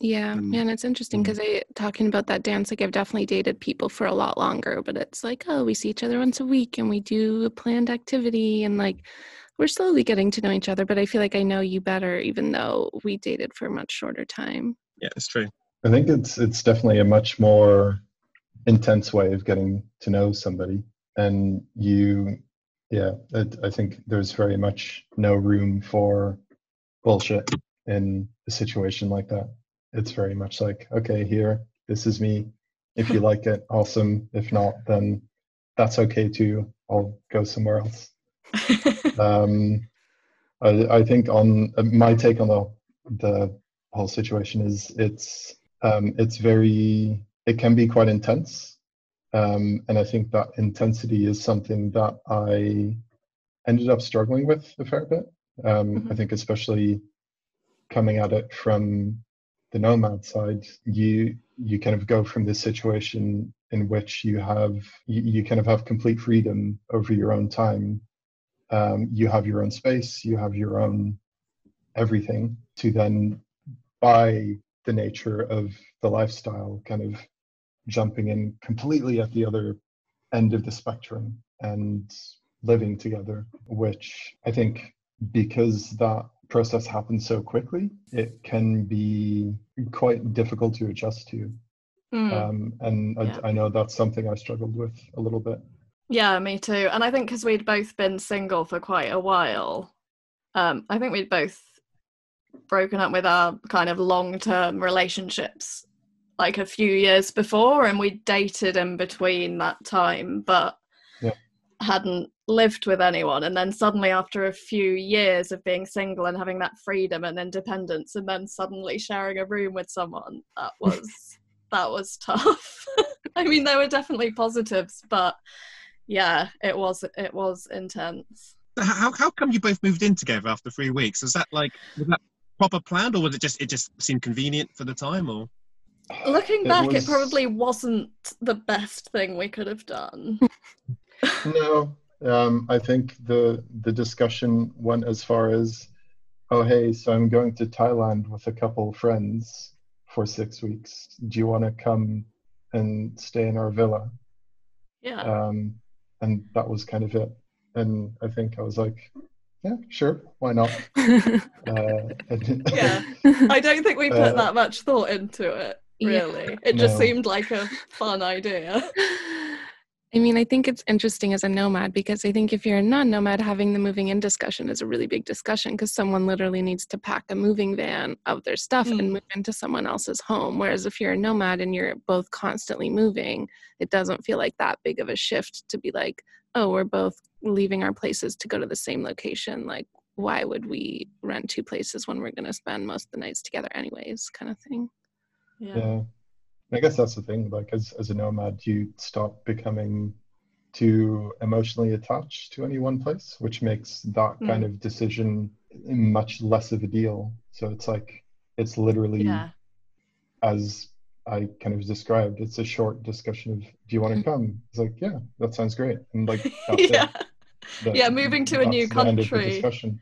[SPEAKER 2] Yeah,
[SPEAKER 3] Um,
[SPEAKER 2] man, it's interesting because I talking about that dance. Like I've definitely dated people for a lot longer, but it's like, oh, we see each other once a week and we do a planned activity, and like we're slowly getting to know each other. But I feel like I know you better, even though we dated for a much shorter time.
[SPEAKER 3] Yeah, it's true.
[SPEAKER 4] I think it's it's definitely a much more intense way of getting to know somebody, and you, yeah, it, I think there's very much no room for bullshit in a situation like that. It's very much like, okay, here, this is me. If you like it, awesome. If not, then that's okay too. I'll go somewhere else. Um, I, I think on uh, my take on the the whole situation is it's um, it's very it can be quite intense, um, and I think that intensity is something that I ended up struggling with a fair bit. Um, I
[SPEAKER 1] Mhm.
[SPEAKER 4] think especially coming at it from the nomad side, you you kind of go from this situation in which you have you, you kind of have complete freedom over your own time. Um, you have your own space, you have your own everything to then by the nature of the lifestyle kind of jumping in completely at the other end of the spectrum and living together which i think because that process happens so quickly it can be quite difficult to adjust to
[SPEAKER 1] Mm.
[SPEAKER 4] um, and I,
[SPEAKER 1] Yeah.
[SPEAKER 4] I know that's something i struggled with a little bit
[SPEAKER 1] Yeah, me too. And I think because we'd both been single for quite a while, um, I think we'd both broken up with our kind of long term relationships like a few years before, and we dated in between that time, but
[SPEAKER 4] Yeah.
[SPEAKER 1] hadn't lived with anyone. And then suddenly, after a few years of being single and having that freedom and independence, and then suddenly sharing a room with someone, that was that was tough. I mean, there were definitely positives, but yeah, it was it was intense.
[SPEAKER 3] How how come you both moved in together after three weeks? Was that like was that proper planned, or was it just it just seemed convenient for the time, or
[SPEAKER 1] Looking
[SPEAKER 4] It
[SPEAKER 1] back,
[SPEAKER 4] was-
[SPEAKER 1] it probably wasn't the best thing we could have done.
[SPEAKER 4] no um, i think the the discussion went as far as oh hey so i'm going to thailand with a couple friends for six weeks do you want to come and stay in our villa
[SPEAKER 1] yeah.
[SPEAKER 4] um, and that was kind of it and i think i was like yeah sure why not uh, and-
[SPEAKER 1] Yeah. I don't think we put
[SPEAKER 4] Uh,
[SPEAKER 1] that much thought into it,
[SPEAKER 2] Yeah.
[SPEAKER 1] really. It just
[SPEAKER 4] No.
[SPEAKER 1] seemed like a fun idea.
[SPEAKER 2] I mean, I think it's interesting as a nomad because I think if you're a non nomad, having the moving in discussion is a really big discussion because someone literally needs to pack a moving van of their stuff
[SPEAKER 1] Mm.
[SPEAKER 2] and move into someone else's home. Whereas if you're a nomad and you're both constantly moving, it doesn't feel like that big of a shift to be like, oh, we're both leaving our places to go to the same location. Like, why would we rent two places when we're going to spend most of the nights together, anyways, kind of thing?
[SPEAKER 1] Yeah.
[SPEAKER 4] yeah i guess that's the thing like as, as a nomad you stop becoming too emotionally attached to any one place which makes that hmm. kind of decision much less of a deal so it's like it's literally
[SPEAKER 1] Yeah.
[SPEAKER 4] as i kind of described it's a short discussion of do you want to hmm. come it's like yeah that sounds great and like
[SPEAKER 1] yeah.
[SPEAKER 4] That-
[SPEAKER 1] Yeah, moving to a new
[SPEAKER 4] that's the end of the
[SPEAKER 1] country.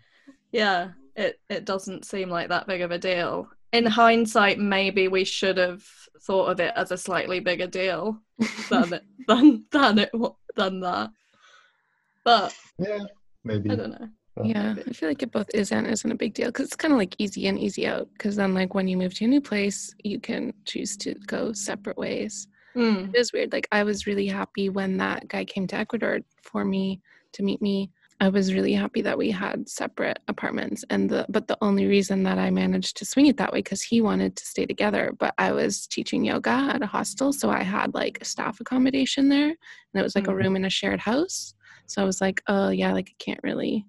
[SPEAKER 1] Yeah. It it doesn't seem like that big of a deal. In hindsight, maybe we should have thought of it as a slightly bigger deal than it, than than it than that. But
[SPEAKER 4] yeah maybe
[SPEAKER 1] I don't know.
[SPEAKER 2] Yeah, I feel like it both is and isn't a big deal because it's kind of like easy in, easy out. Because then, like, when you move to a new place, you can choose to go separate ways.
[SPEAKER 1] Mm.
[SPEAKER 2] It is weird. Like, I was really happy when that guy came to Ecuador for me to meet me. I was really happy that we had separate apartments, and the but the only reason that I managed to swing it that way because he wanted to stay together, but I was teaching yoga at a hostel, so I had like staff accommodation there, and it was like a
[SPEAKER 1] Mm.
[SPEAKER 2] room in a shared house. So I was like, oh yeah, like I can't really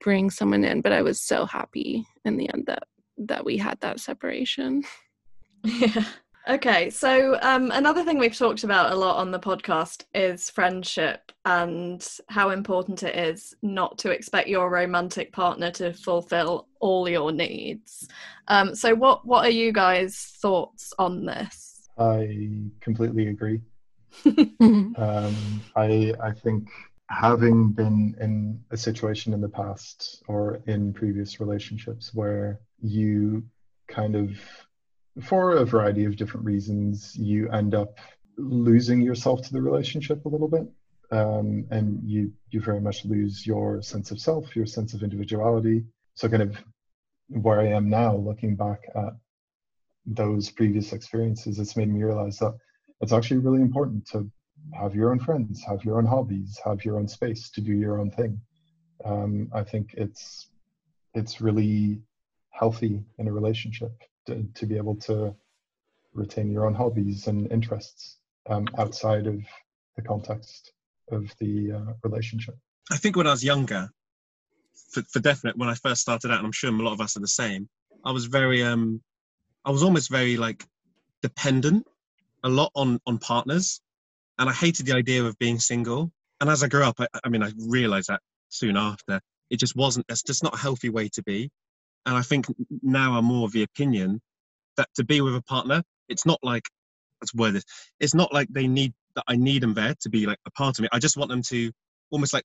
[SPEAKER 2] bring someone in but i was so happy in the end that that we had that separation
[SPEAKER 1] Yeah. Okay, so um, another thing we've talked about a lot on the podcast is friendship and how important it is not to expect your romantic partner to fulfill all your needs. Um, so, what what are you guys' thoughts on this?
[SPEAKER 4] i completely agree um, I I think having been in a situation in the past or in previous relationships where you kind of for a variety of different reasons, you end up losing yourself to the relationship a little bit. Um, and you you very much lose your sense of self, your sense of individuality. So kind of where I am now, looking back at those previous experiences, it's made me realize that it's actually really important to have your own friends, have your own hobbies, have your own space to do your own thing. Um, I think it's it's really healthy in a relationship to, to be able to retain your own hobbies and interests um, outside of the context of the uh, relationship.
[SPEAKER 3] I think when I was younger, for, for definite, when I first started out, and I'm sure a lot of us are the same, I was very, um, I was almost very like dependent a lot on on partners, and I hated the idea of being single. And as I grew up, I, I mean, I realized that soon after it just wasn't. It's just not a healthy way to be. And I think now I'm more of the opinion that to be with a partner, it's not like that's word this. It's not like they need that I need them there to be like a part of me. I just want them to almost like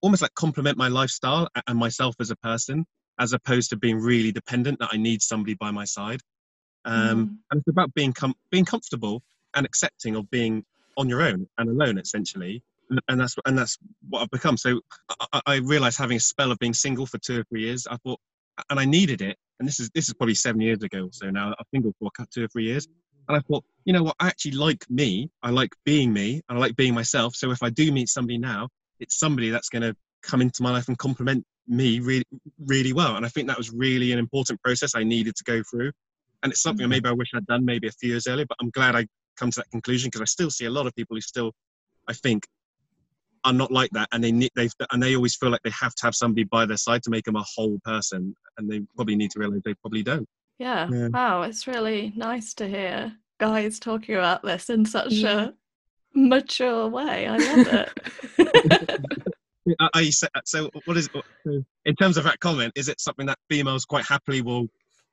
[SPEAKER 3] almost like complement my lifestyle and myself as a person, as opposed to being really dependent that I need somebody by my side. Um, mm. And it's about being com- being comfortable and accepting of being on your own and alone, essentially. And, and that's and that's what I've become. So I, I realized having a spell of being single for two or three years, I thought, and I needed it. And this is this is probably seven years ago. or So now I've single for two or three years, and I thought, you know what, I actually like me. I like being me. And I like being myself. So if I do meet somebody now, it's somebody that's going to come into my life and complement me really, really well. And I think that was really an important process I needed to go through. And it's something mm-hmm. maybe I wish I'd done maybe a few years earlier, but I'm glad I come to that conclusion because I still see a lot of people who still, I think, are not like that, and they need they and they always feel like they have to have somebody by their side to make them a whole person, and they probably need to realize they probably don't.
[SPEAKER 1] Yeah. yeah. Wow, it's really nice to hear guys talking about this in such yeah. a mature way. I love it.
[SPEAKER 3] I, so what is in terms of that comment is it something that females quite happily will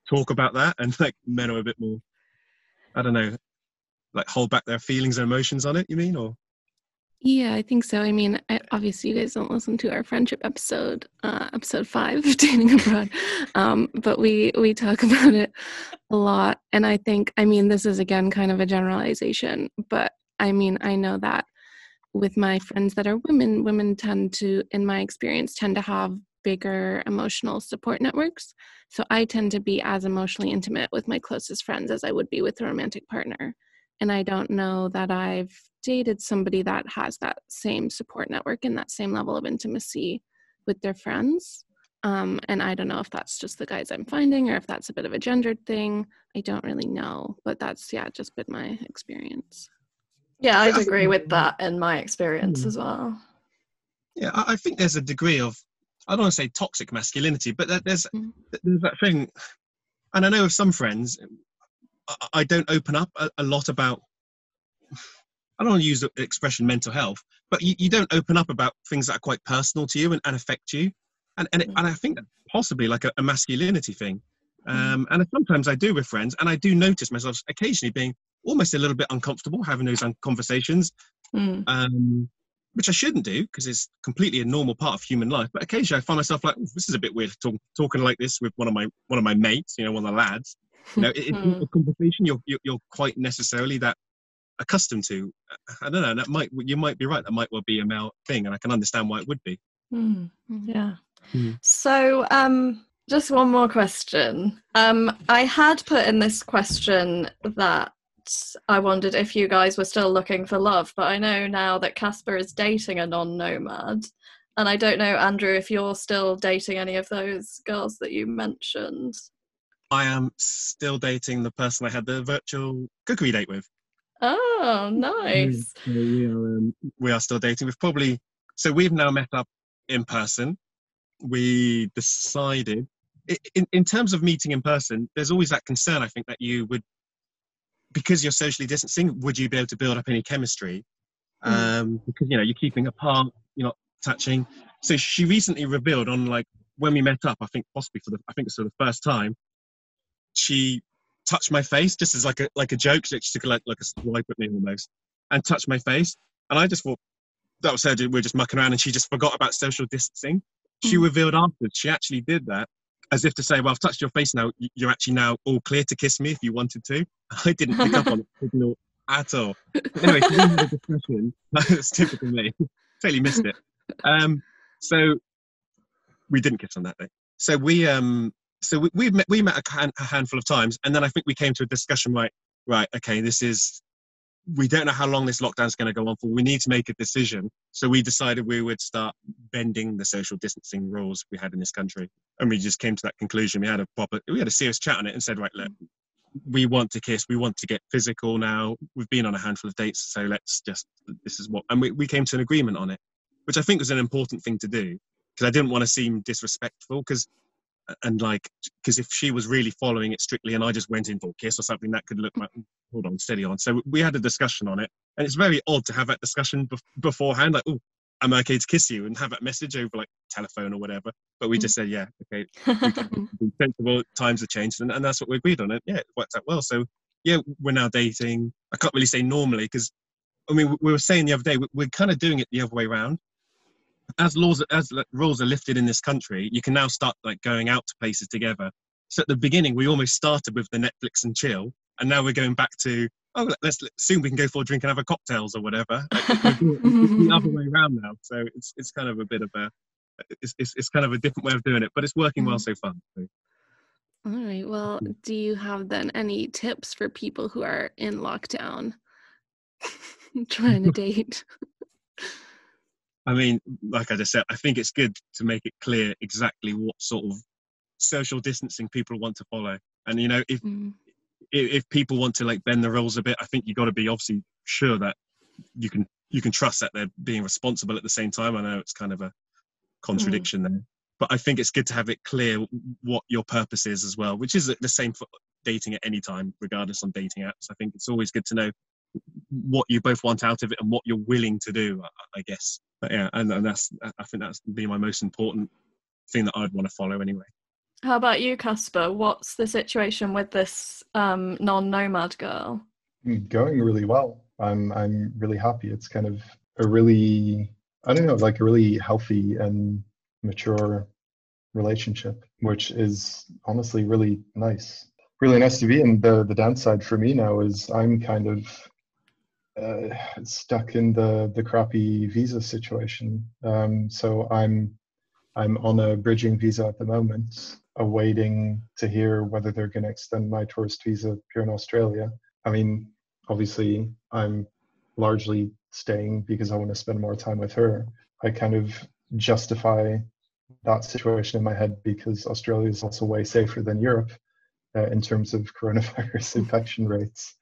[SPEAKER 3] talk about that and like men are a bit more i don't know like hold back their feelings and emotions on it you mean or
[SPEAKER 2] yeah, I think so. I mean, I, obviously, you guys don't listen to our friendship episode, uh, episode five dating abroad, um, but we we talk about it a lot. And I think, I mean, this is again kind of a generalization, but I mean, I know that with my friends that are women, women tend to, in my experience, tend to have bigger emotional support networks. So I tend to be as emotionally intimate with my closest friends as I would be with a romantic partner. And I don't know that I've dated somebody that has that same support network and that same level of intimacy with their friends. Um, and I don't know if that's just the guys I'm finding or if that's a bit of a gendered thing. I don't really know, but that's, yeah, just been my experience.
[SPEAKER 1] Yeah, I'd agree with that and my experience hmm. as well.
[SPEAKER 3] Yeah, I think there's a degree of, I don't want to say toxic masculinity, but there's, mm. there's that thing. And I know of some friends, I don't open up a, a lot about I don't want to use the expression mental health, but you, you don't open up about things that are quite personal to you and, and affect you. And and, it, and I think possibly like a, a masculinity thing. Um, and sometimes I do with friends, and I do notice myself occasionally being almost a little bit uncomfortable having those conversations, mm. um, which I shouldn't do because it's completely a normal part of human life. But occasionally I find myself like, this is a bit weird talk, talking like this with one of my one of my mates, you know, one of the lads. You know, it's mm. a conversation you're, you're quite necessarily that accustomed to. I don't know. That might you might be right. That might well be a male thing, and I can understand why it would be.
[SPEAKER 1] Mm, yeah. Mm. So, um, just one more question. Um, I had put in this question that I wondered if you guys were still looking for love, but I know now that Casper is dating a non-nomad, and I don't know, Andrew, if you're still dating any of those girls that you mentioned.
[SPEAKER 3] I am still dating the person I had the virtual cookery date with.
[SPEAKER 1] Oh, nice.
[SPEAKER 3] we, are, um, we are still dating. We've probably, so we've now met up in person. We decided, in, in terms of meeting in person, there's always that concern, I think, that you would, because you're socially distancing, would you be able to build up any chemistry? Mm. Um, because, you know, you're keeping apart, you're not touching. So she recently revealed on like, when we met up, I think possibly for the, I think it's for the first time, she touched my face just as like a like a joke. She took like like a swipe at me almost and touched my face, and I just thought that was her. We are just mucking around, and she just forgot about social distancing. She mm. revealed afterwards she actually did that as if to say, "Well, I've touched your face now. You're actually now all clear to kiss me if you wanted to." I didn't pick up on the signal at all. Anyway, discussion. That's typical me. totally missed it. Um, so we didn't kiss on that day. So we um, so we we met, we met a, handful of times, and then I think we came to a discussion. Right, right, okay, this is we don't know how long this lockdown is going to go on for. We need to make a decision. So we decided we would start bending the social distancing rules we had in this country. And we just came to that conclusion. We had a proper, we had a serious chat on it and said, right, look, we want to kiss. We want to get physical now. We've been on a handful of dates. So let's just, this is what, and we, we came to an agreement on it, which I think was an important thing to do because I didn't want to seem disrespectful because and like because if she was really following it strictly and i just went in for a kiss or something that could look like hold on steady on. So we had a discussion on it and it's very odd to have that discussion beforehand like oh i'm okay to kiss you and have that message over like telephone or whatever. But we mm. just said yeah okay sensible times have changed and, and that's what we agreed on it yeah it worked out well. So yeah we're now dating. I can't really say normally because i mean we were saying the other day we're kind of doing it the other way around as laws as rules are lifted in this country, you can now start like going out to places together. So at the beginning, we almost started with the Netflix and chill, and now we're going back to oh let's, let's soon we can go for a drink and have a cocktails or whatever. Like, the other way around now, so it's it's kind of a bit of a it's, it's, it's kind of a different way of doing it, but it's working well mm-hmm. so far. So.
[SPEAKER 2] All right. Well, do you have then any tips for people who are in lockdown trying to date?
[SPEAKER 3] I mean, like I just said, I think it's good to make it clear exactly what sort of social distancing people want to follow. And you know, if mm. if, people want to like bend the rules a bit, I think you've got to be obviously sure that you can you can trust that they're being responsible at the same time. I know it's kind of a contradiction mm. there, but I think it's good to have it clear what your purpose is as well, which is the same for dating at any time, regardless on dating apps. I think it's always good to know what you both want out of it and what you're willing to do. I, I guess but yeah, and, and that's I think that's be my most important thing that I'd want to follow anyway.
[SPEAKER 1] How about you, Casper? What's the situation with this um, non-nomad girl?
[SPEAKER 4] Mm, going really well. I'm I'm really happy. It's kind of a really I don't know, like a really healthy and mature relationship, which is honestly really nice. Really nice to be. And the the downside for me now is I'm kind of uh, stuck in the the crappy visa situation. Um, so I'm I'm on a bridging visa at the moment, awaiting to hear whether they're going to extend my tourist visa here in Australia. I mean, obviously, I'm largely staying because I want to spend more time with her. I kind of justify that situation in my head because Australia is also way safer than Europe uh, in terms of coronavirus infection rates.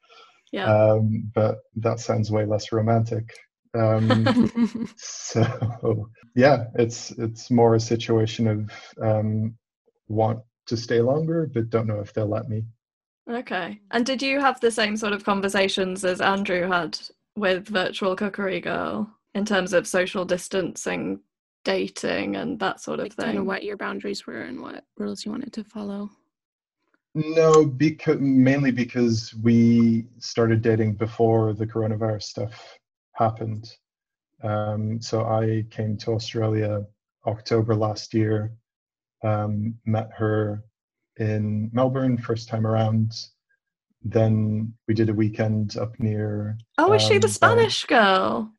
[SPEAKER 1] Yeah.
[SPEAKER 4] Um, but that sounds way less romantic. Um, so yeah, it's it's more a situation of um, want to stay longer, but don't know if they'll let me.
[SPEAKER 1] Okay. And did you have the same sort of conversations as Andrew had with Virtual Cookery Girl in terms of social distancing, dating, and that sort of
[SPEAKER 2] like
[SPEAKER 1] thing?
[SPEAKER 2] Kind of what your boundaries were and what rules you wanted to follow.
[SPEAKER 4] No, because mainly because we started dating before the coronavirus stuff happened. Um, so I came to Australia October last year, um, met her in Melbourne first time around. Then we did a weekend up near.
[SPEAKER 1] Oh, is um, she the um, Spanish girl?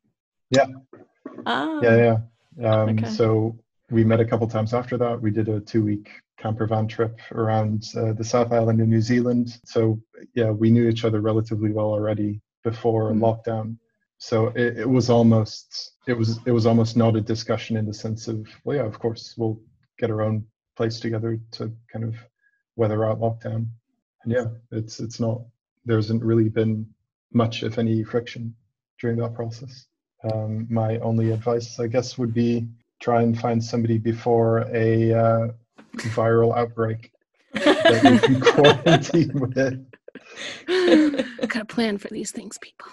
[SPEAKER 4] Yeah.
[SPEAKER 1] Oh.
[SPEAKER 4] Yeah, yeah. Um, okay. So we met a couple times after that. We did a two week camper van trip around uh, the South Island in New Zealand. So yeah, we knew each other relatively well already before mm. lockdown. So it, it, was almost it was it was almost not a discussion in the sense of well yeah of course we'll get our own place together to kind of weather out lockdown. And yeah, it's it's not there hasn't really been much if any friction during that process. Um, my only advice I guess would be try and find somebody before a uh, viral outbreak that you can quarantine with.
[SPEAKER 2] Got a plan for these things, people.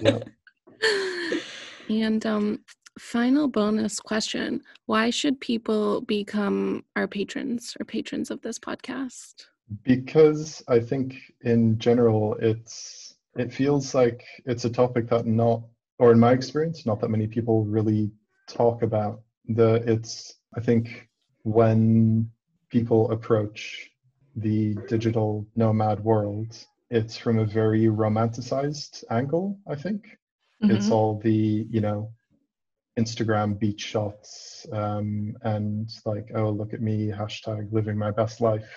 [SPEAKER 2] yeah. And um, final bonus question: Why should people become our patrons or patrons of this podcast?
[SPEAKER 4] Because I think, in general, it's it feels like it's a topic that not, or in my experience, not that many people really talk about. The it's I think when people approach the digital nomad world, it's from a very romanticized angle, I think. Mm-hmm. It's all the, you know, Instagram beach shots um, and like, oh, look at me, hashtag living my best life.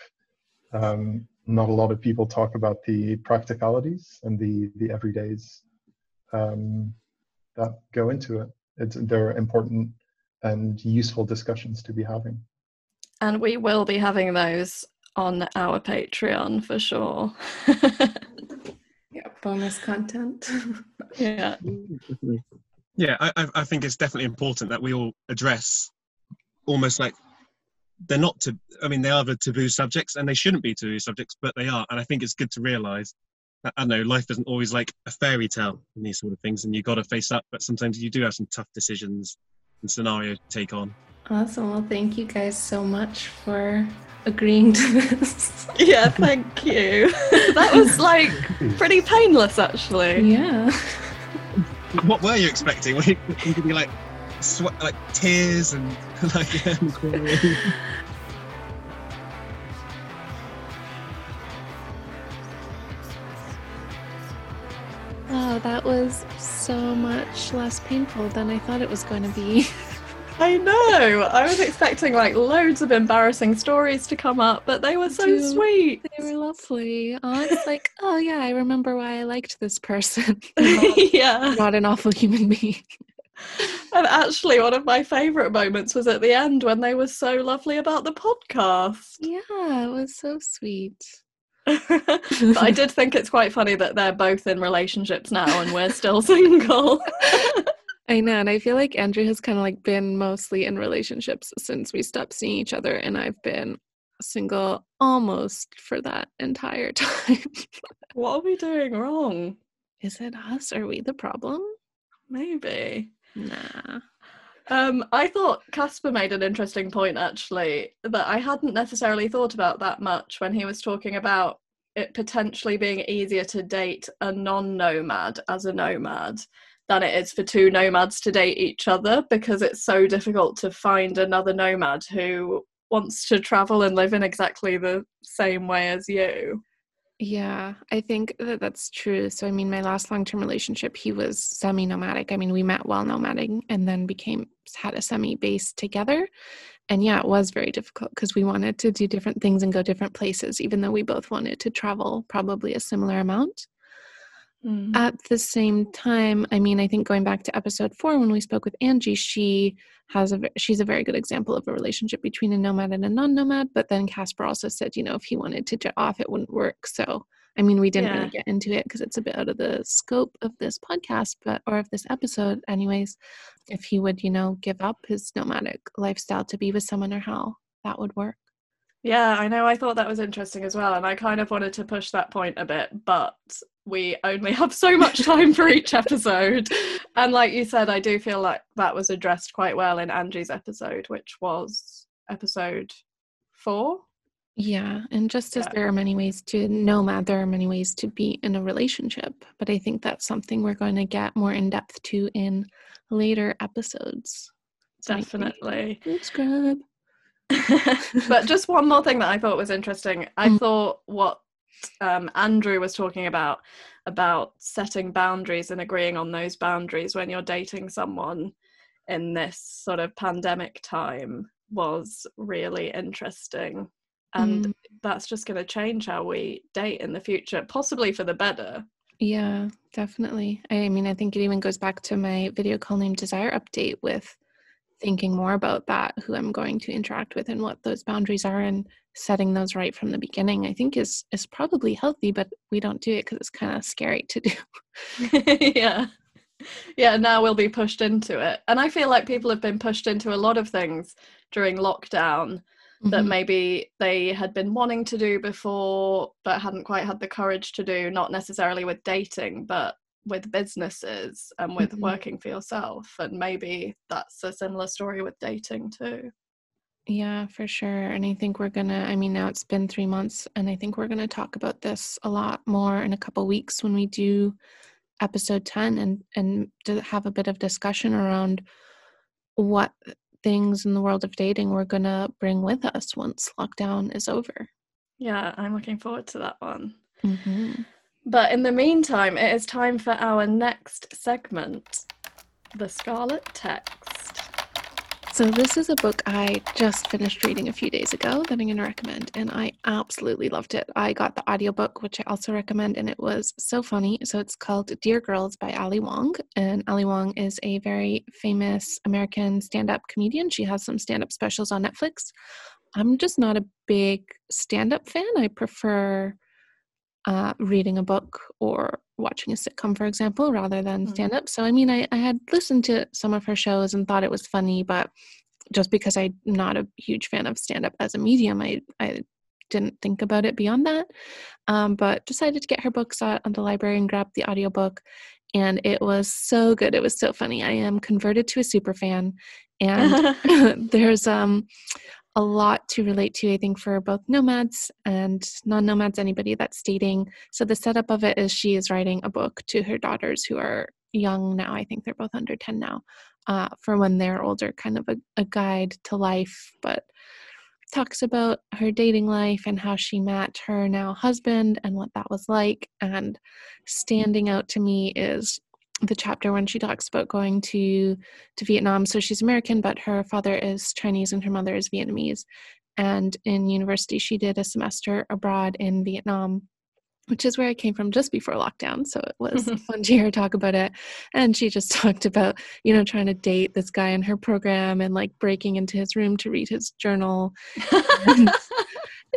[SPEAKER 4] Um, not a lot of people talk about the practicalities and the the everydays um, that go into it. It's, they're important and useful discussions to be having.
[SPEAKER 1] And we will be having those on our Patreon for sure.
[SPEAKER 2] yeah, bonus content.
[SPEAKER 1] yeah.
[SPEAKER 3] Yeah, I, I think it's definitely important that we all address almost like they're not to i mean they are the taboo subjects and they shouldn't be taboo subjects but they are and i think it's good to realize that i know life isn't always like a fairy tale in these sort of things and you've got to face up but sometimes you do have some tough decisions and scenarios to take on
[SPEAKER 2] awesome. Well thank you guys so much for agreeing to this.
[SPEAKER 1] Yeah thank you. That was like pretty painless actually.
[SPEAKER 2] Yeah.
[SPEAKER 3] What were you expecting? Were you, you to be like sweat, like tears and like.
[SPEAKER 2] Wow, oh, that was so much less painful than I thought it was going to be.
[SPEAKER 1] I know. I was expecting like loads of embarrassing stories to come up, but they were so Dude, sweet.
[SPEAKER 2] They were lovely. I was like, oh yeah, I remember why I liked this person.
[SPEAKER 1] not, yeah.
[SPEAKER 2] Not an awful human being.
[SPEAKER 1] And actually, one of my favourite moments was at the end when they were so lovely about the podcast.
[SPEAKER 2] Yeah, it was so sweet.
[SPEAKER 1] but I did think it's quite funny that they're both in relationships now and we're still single.
[SPEAKER 2] I know, and I feel like Andrew has kind of like been mostly in relationships since we stopped seeing each other, and I've been single almost for that entire time.
[SPEAKER 1] what are we doing wrong?
[SPEAKER 2] Is it us? Are we the problem?
[SPEAKER 1] Maybe.
[SPEAKER 2] Nah.
[SPEAKER 1] Um, I thought Casper made an interesting point actually that I hadn't necessarily thought about that much when he was talking about it potentially being easier to date a non nomad as a nomad than it is for two nomads to date each other because it's so difficult to find another nomad who wants to travel and live in exactly the same way as you.
[SPEAKER 2] Yeah, I think that that's true. So, I mean, my last long term relationship, he was semi nomadic. I mean, we met while nomading and then became, had a semi base together. And yeah, it was very difficult because we wanted to do different things and go different places, even though we both wanted to travel probably a similar amount. Mm. At the same time, I mean, I think going back to episode four when we spoke with Angie, she has a she's a very good example of a relationship between a nomad and a non-nomad. But then Casper also said, you know, if he wanted to jet off, it wouldn't work. So I mean, we didn't yeah. really get into it because it's a bit out of the scope of this podcast, but or of this episode, anyways. If he would, you know, give up his nomadic lifestyle to be with someone or how that would work.
[SPEAKER 1] Yeah, I know. I thought that was interesting as well. And I kind of wanted to push that point a bit, but we only have so much time for each episode. And like you said, I do feel like that was addressed quite well in Angie's episode, which was episode four.
[SPEAKER 2] Yeah, and just as yeah. there are many ways to nomad, there are many ways to be in a relationship. But I think that's something we're going to get more in depth to in later episodes.
[SPEAKER 1] Definitely.
[SPEAKER 2] Subscribe.
[SPEAKER 1] but just one more thing that I thought was interesting. I mm. thought what um, Andrew was talking about about setting boundaries and agreeing on those boundaries when you're dating someone in this sort of pandemic time was really interesting. And mm. that's just going to change how we date in the future possibly for the better.
[SPEAKER 2] Yeah definitely. I mean i think it even goes back to my video call name desire update with thinking more about that who i'm going to interact with and what those boundaries are and setting those right from the beginning i think is is probably healthy but we don't do it because it's kind of scary to do.
[SPEAKER 1] Yeah. Yeah now we'll be pushed into it. And i feel like people have been pushed into a lot of things during lockdown mm-hmm. that maybe they had been wanting to do before but hadn't quite had the courage to do not necessarily with dating but with businesses and with mm-hmm. working for yourself and maybe that's a similar story with dating too
[SPEAKER 2] yeah for sure and i think we're gonna i mean now it's been three months and i think we're gonna talk about this a lot more in a couple weeks when we do episode 10 and and to have a bit of discussion around what things in the world of dating we're going to bring with us once lockdown is over.
[SPEAKER 1] Yeah, I'm looking forward to that one.
[SPEAKER 2] Mm-hmm.
[SPEAKER 1] But in the meantime, it is time for our next segment The Scarlet Text.
[SPEAKER 2] So, this is a book I just finished reading a few days ago that I'm going to recommend, and I absolutely loved it. I got the audiobook, which I also recommend, and it was so funny. So, it's called Dear Girls by Ali Wong, and Ali Wong is a very famous American stand up comedian. She has some stand up specials on Netflix. I'm just not a big stand up fan. I prefer uh, reading a book or watching a sitcom, for example, rather than
[SPEAKER 1] Mhm.
[SPEAKER 2] stand up. So, I mean, I, I had listened to some of her shows and thought it was funny, but just because I'm not a huge fan of stand up as a medium, I, I didn't think about it beyond that. Um, but decided to get her books at, on the library and grab the audiobook. And it was so good. It was so funny. I am converted to a super fan. And there's um a lot to relate to i think for both nomads and non-nomads anybody that's dating. So the setup of it is she is writing a book to her daughters who are young now. I think they're both under 10 now uh, for when they're older kind of a, a guide to life but talks about her dating life and how she met her now husband and what that was like. And standing out to me is the chapter when she talks about going to to Vietnam. So she's American, but her father is Chinese and her mother is Vietnamese. And in university, she did a semester abroad in Vietnam, which is where I came from just before lockdown. So it was fun to hear her talk about it. And she just talked about, you know, trying to date this guy in her program and like breaking into his room to read his journal.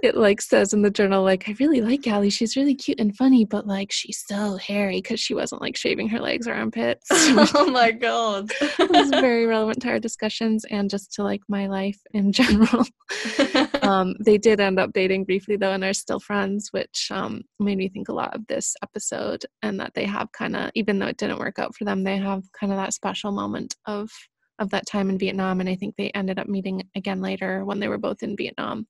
[SPEAKER 2] It like says in the journal like i really like Ali. she's really cute and funny but like she's so hairy because she wasn't like shaving her legs or armpits
[SPEAKER 1] oh my god.
[SPEAKER 2] it was very relevant to our discussions and just to like my life in general um, they did end up dating briefly though and are still friends which um, made me think a lot of this episode and that they have kind of even though it didn't work out for them they have kind of that special moment of of that time in vietnam and i think they ended up meeting again later when they were both in vietnam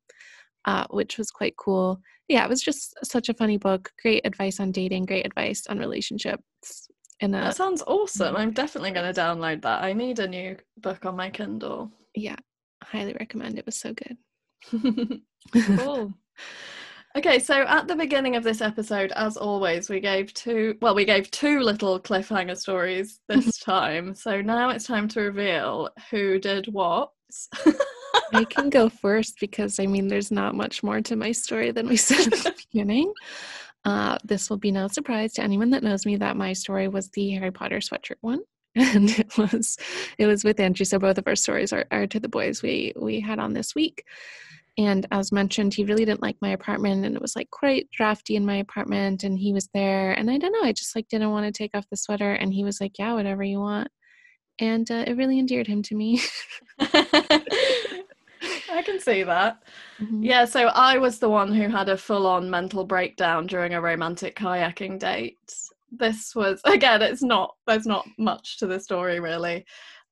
[SPEAKER 2] uh, which was quite cool yeah it was just such a funny book great advice on dating great advice on relationships in a
[SPEAKER 1] that sounds awesome. I'm definitely going to download that. I need a new book on my Kindle.
[SPEAKER 2] yeah highly recommend it was so good
[SPEAKER 1] cool. Okay, so at the beginning of this episode, as always, we gave two well, we gave two little cliffhanger stories this time. So now it's time to reveal who did what.
[SPEAKER 2] I can go first because I mean, there's not much more to my story than we said at the beginning. Uh, this will be no surprise to anyone that knows me that my story was the Harry Potter sweatshirt one, and it was it was with Andrew. So both of our stories are, are to the boys we we had on this week. And as mentioned, he really didn't like my apartment, and it was like quite drafty in my apartment. And he was there, and I don't know, I just like didn't want to take off the sweater, and he was like, "Yeah, whatever you want." And uh, it really endeared him to me.
[SPEAKER 1] I can see that.
[SPEAKER 2] Mhm.
[SPEAKER 1] Yeah, so I was the one who had a full on mental breakdown during a romantic kayaking date. This was, again, it's not, there's not much to the story really.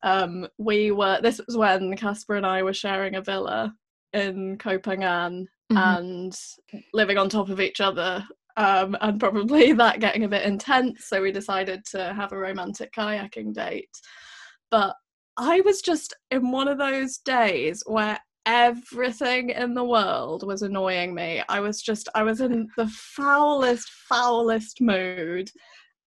[SPEAKER 1] Um, we were, this was when Casper and I were sharing a villa in Copenhagen
[SPEAKER 2] Mhm.
[SPEAKER 1] and living on top of each other. Um, and probably that getting a bit intense. So we decided to have a romantic kayaking date. But I was just in one of those days where everything in the world was annoying me. I was just, I was in the foulest, foulest mood.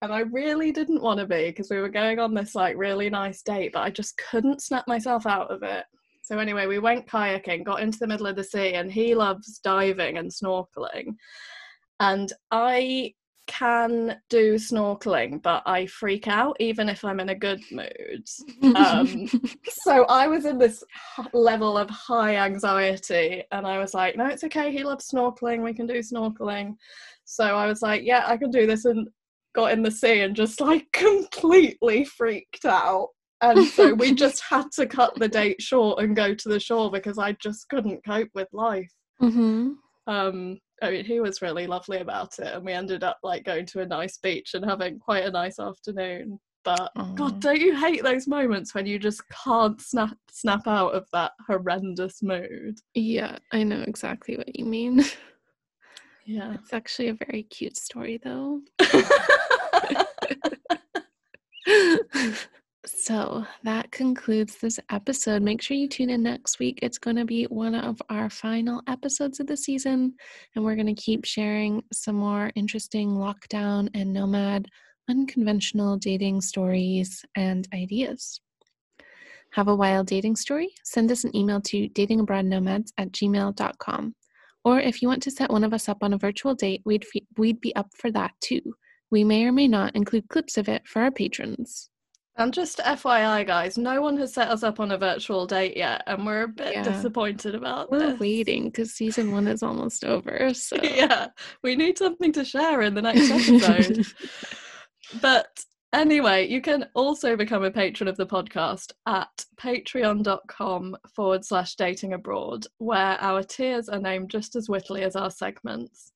[SPEAKER 1] And I really didn't want to be because we were going on this like really nice date, but I just couldn't snap myself out of it. So, anyway, we went kayaking, got into the middle of the sea, and he loves diving and snorkeling. And I can do snorkeling, but I freak out even if I'm in a good mood. Um, so I was in this level of high anxiety, and I was like, no, it's okay. He loves snorkeling. We can do snorkeling. So I was like, yeah, I can do this, and got in the sea and just like completely freaked out. And so we just had to cut the date short and go to the shore because I just couldn't cope with life.
[SPEAKER 2] hmm
[SPEAKER 1] Um, I mean, he was really lovely about it, and we ended up like going to a nice beach and having quite a nice afternoon. But
[SPEAKER 2] Aw.
[SPEAKER 1] God, don't you hate those moments when you just can't snap snap out of that horrendous mood?
[SPEAKER 2] Yeah, I know exactly what you mean.
[SPEAKER 1] Yeah.
[SPEAKER 2] It's actually a very cute story, though. So that concludes this episode. Make sure you tune in next week. It's going to be one of our final episodes of the season, and we're going to keep sharing some more interesting lockdown and nomad unconventional dating stories and ideas. Have a wild dating story? Send us an email to datingabroadnomads at gmail.com. Or if you want to set one of us up on a virtual date, we'd, we'd be up for that too. We may or may not include clips of it for our patrons.
[SPEAKER 1] And just FYI, guys, no one has set us up on a virtual date yet, and we're a bit yeah. disappointed about
[SPEAKER 2] we're
[SPEAKER 1] this.
[SPEAKER 2] waiting because season one is almost over. So
[SPEAKER 1] yeah, we need something to share in the next episode. but anyway, you can also become a patron of the podcast at patreon.com forward slash dating abroad, where our tiers are named just as wittily as our segments.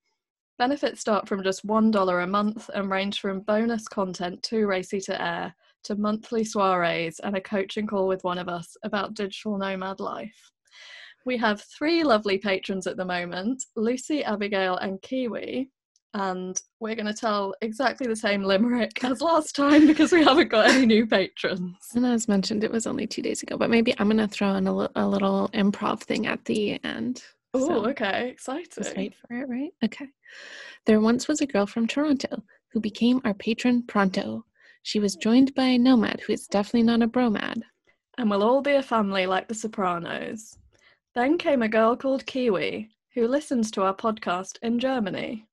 [SPEAKER 1] Benefits start from just $1 a month and range from bonus content too racy to air to monthly soirees and a coaching call with one of us about digital nomad life. We have three lovely patrons at the moment Lucy, Abigail, and Kiwi. And we're going to tell exactly the same limerick as last time because we haven't got any new patrons.
[SPEAKER 2] And as mentioned, it was only two days ago, but maybe I'm going to throw in a, l- a little improv thing at the end.
[SPEAKER 1] Oh, so okay. Exciting.
[SPEAKER 2] Just wait for it, right? Okay. There once was a girl from Toronto who became our patron pronto. She was joined by a nomad who is definitely not a bromad.
[SPEAKER 1] And we'll all be a family like the Sopranos. Then came a girl called Kiwi who listens to our podcast in Germany.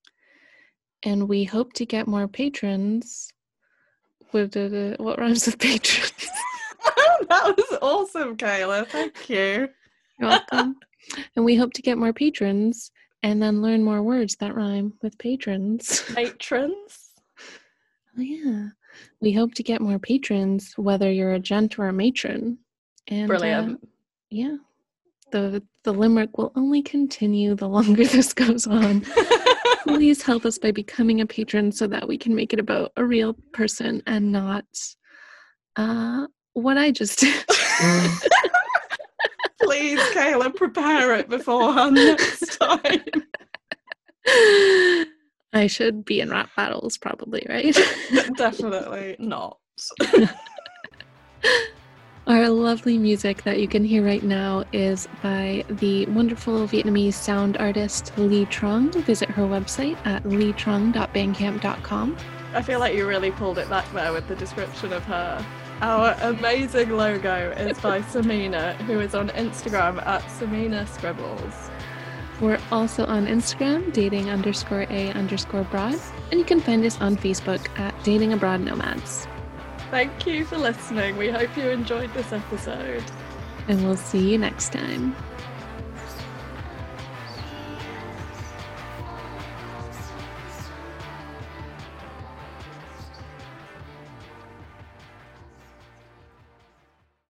[SPEAKER 2] And we hope to get more patrons. With what rhymes with patrons?
[SPEAKER 1] that was awesome, Kayla. Thank you.
[SPEAKER 2] You're welcome. and we hope to get more patrons and then learn more words that rhyme with patrons.
[SPEAKER 1] Patrons?
[SPEAKER 2] oh, yeah. We hope to get more patrons, whether you're a gent or a matron. And
[SPEAKER 1] Brilliant.
[SPEAKER 2] Uh, yeah. The the limerick will only continue the longer this goes on. Please help us by becoming a patron so that we can make it about a real person and not uh what I just did.
[SPEAKER 1] Please, Kayla, prepare it beforehand next time.
[SPEAKER 2] I should be in rap battles, probably, right?
[SPEAKER 1] Definitely not.
[SPEAKER 2] Our lovely music that you can hear right now is by the wonderful Vietnamese sound artist Lee Trung. Visit her website at leetrong.bandcamp.com.
[SPEAKER 1] I feel like you really pulled it back there with the description of her. Our amazing logo is by Samina, who is on Instagram at Samina Scribbles.
[SPEAKER 2] We're also on Instagram, dating underscore a underscore broad, and you can find us on Facebook at Dating Abroad Nomads.
[SPEAKER 1] Thank you for listening. We hope you enjoyed this episode.
[SPEAKER 2] And we'll see you next time.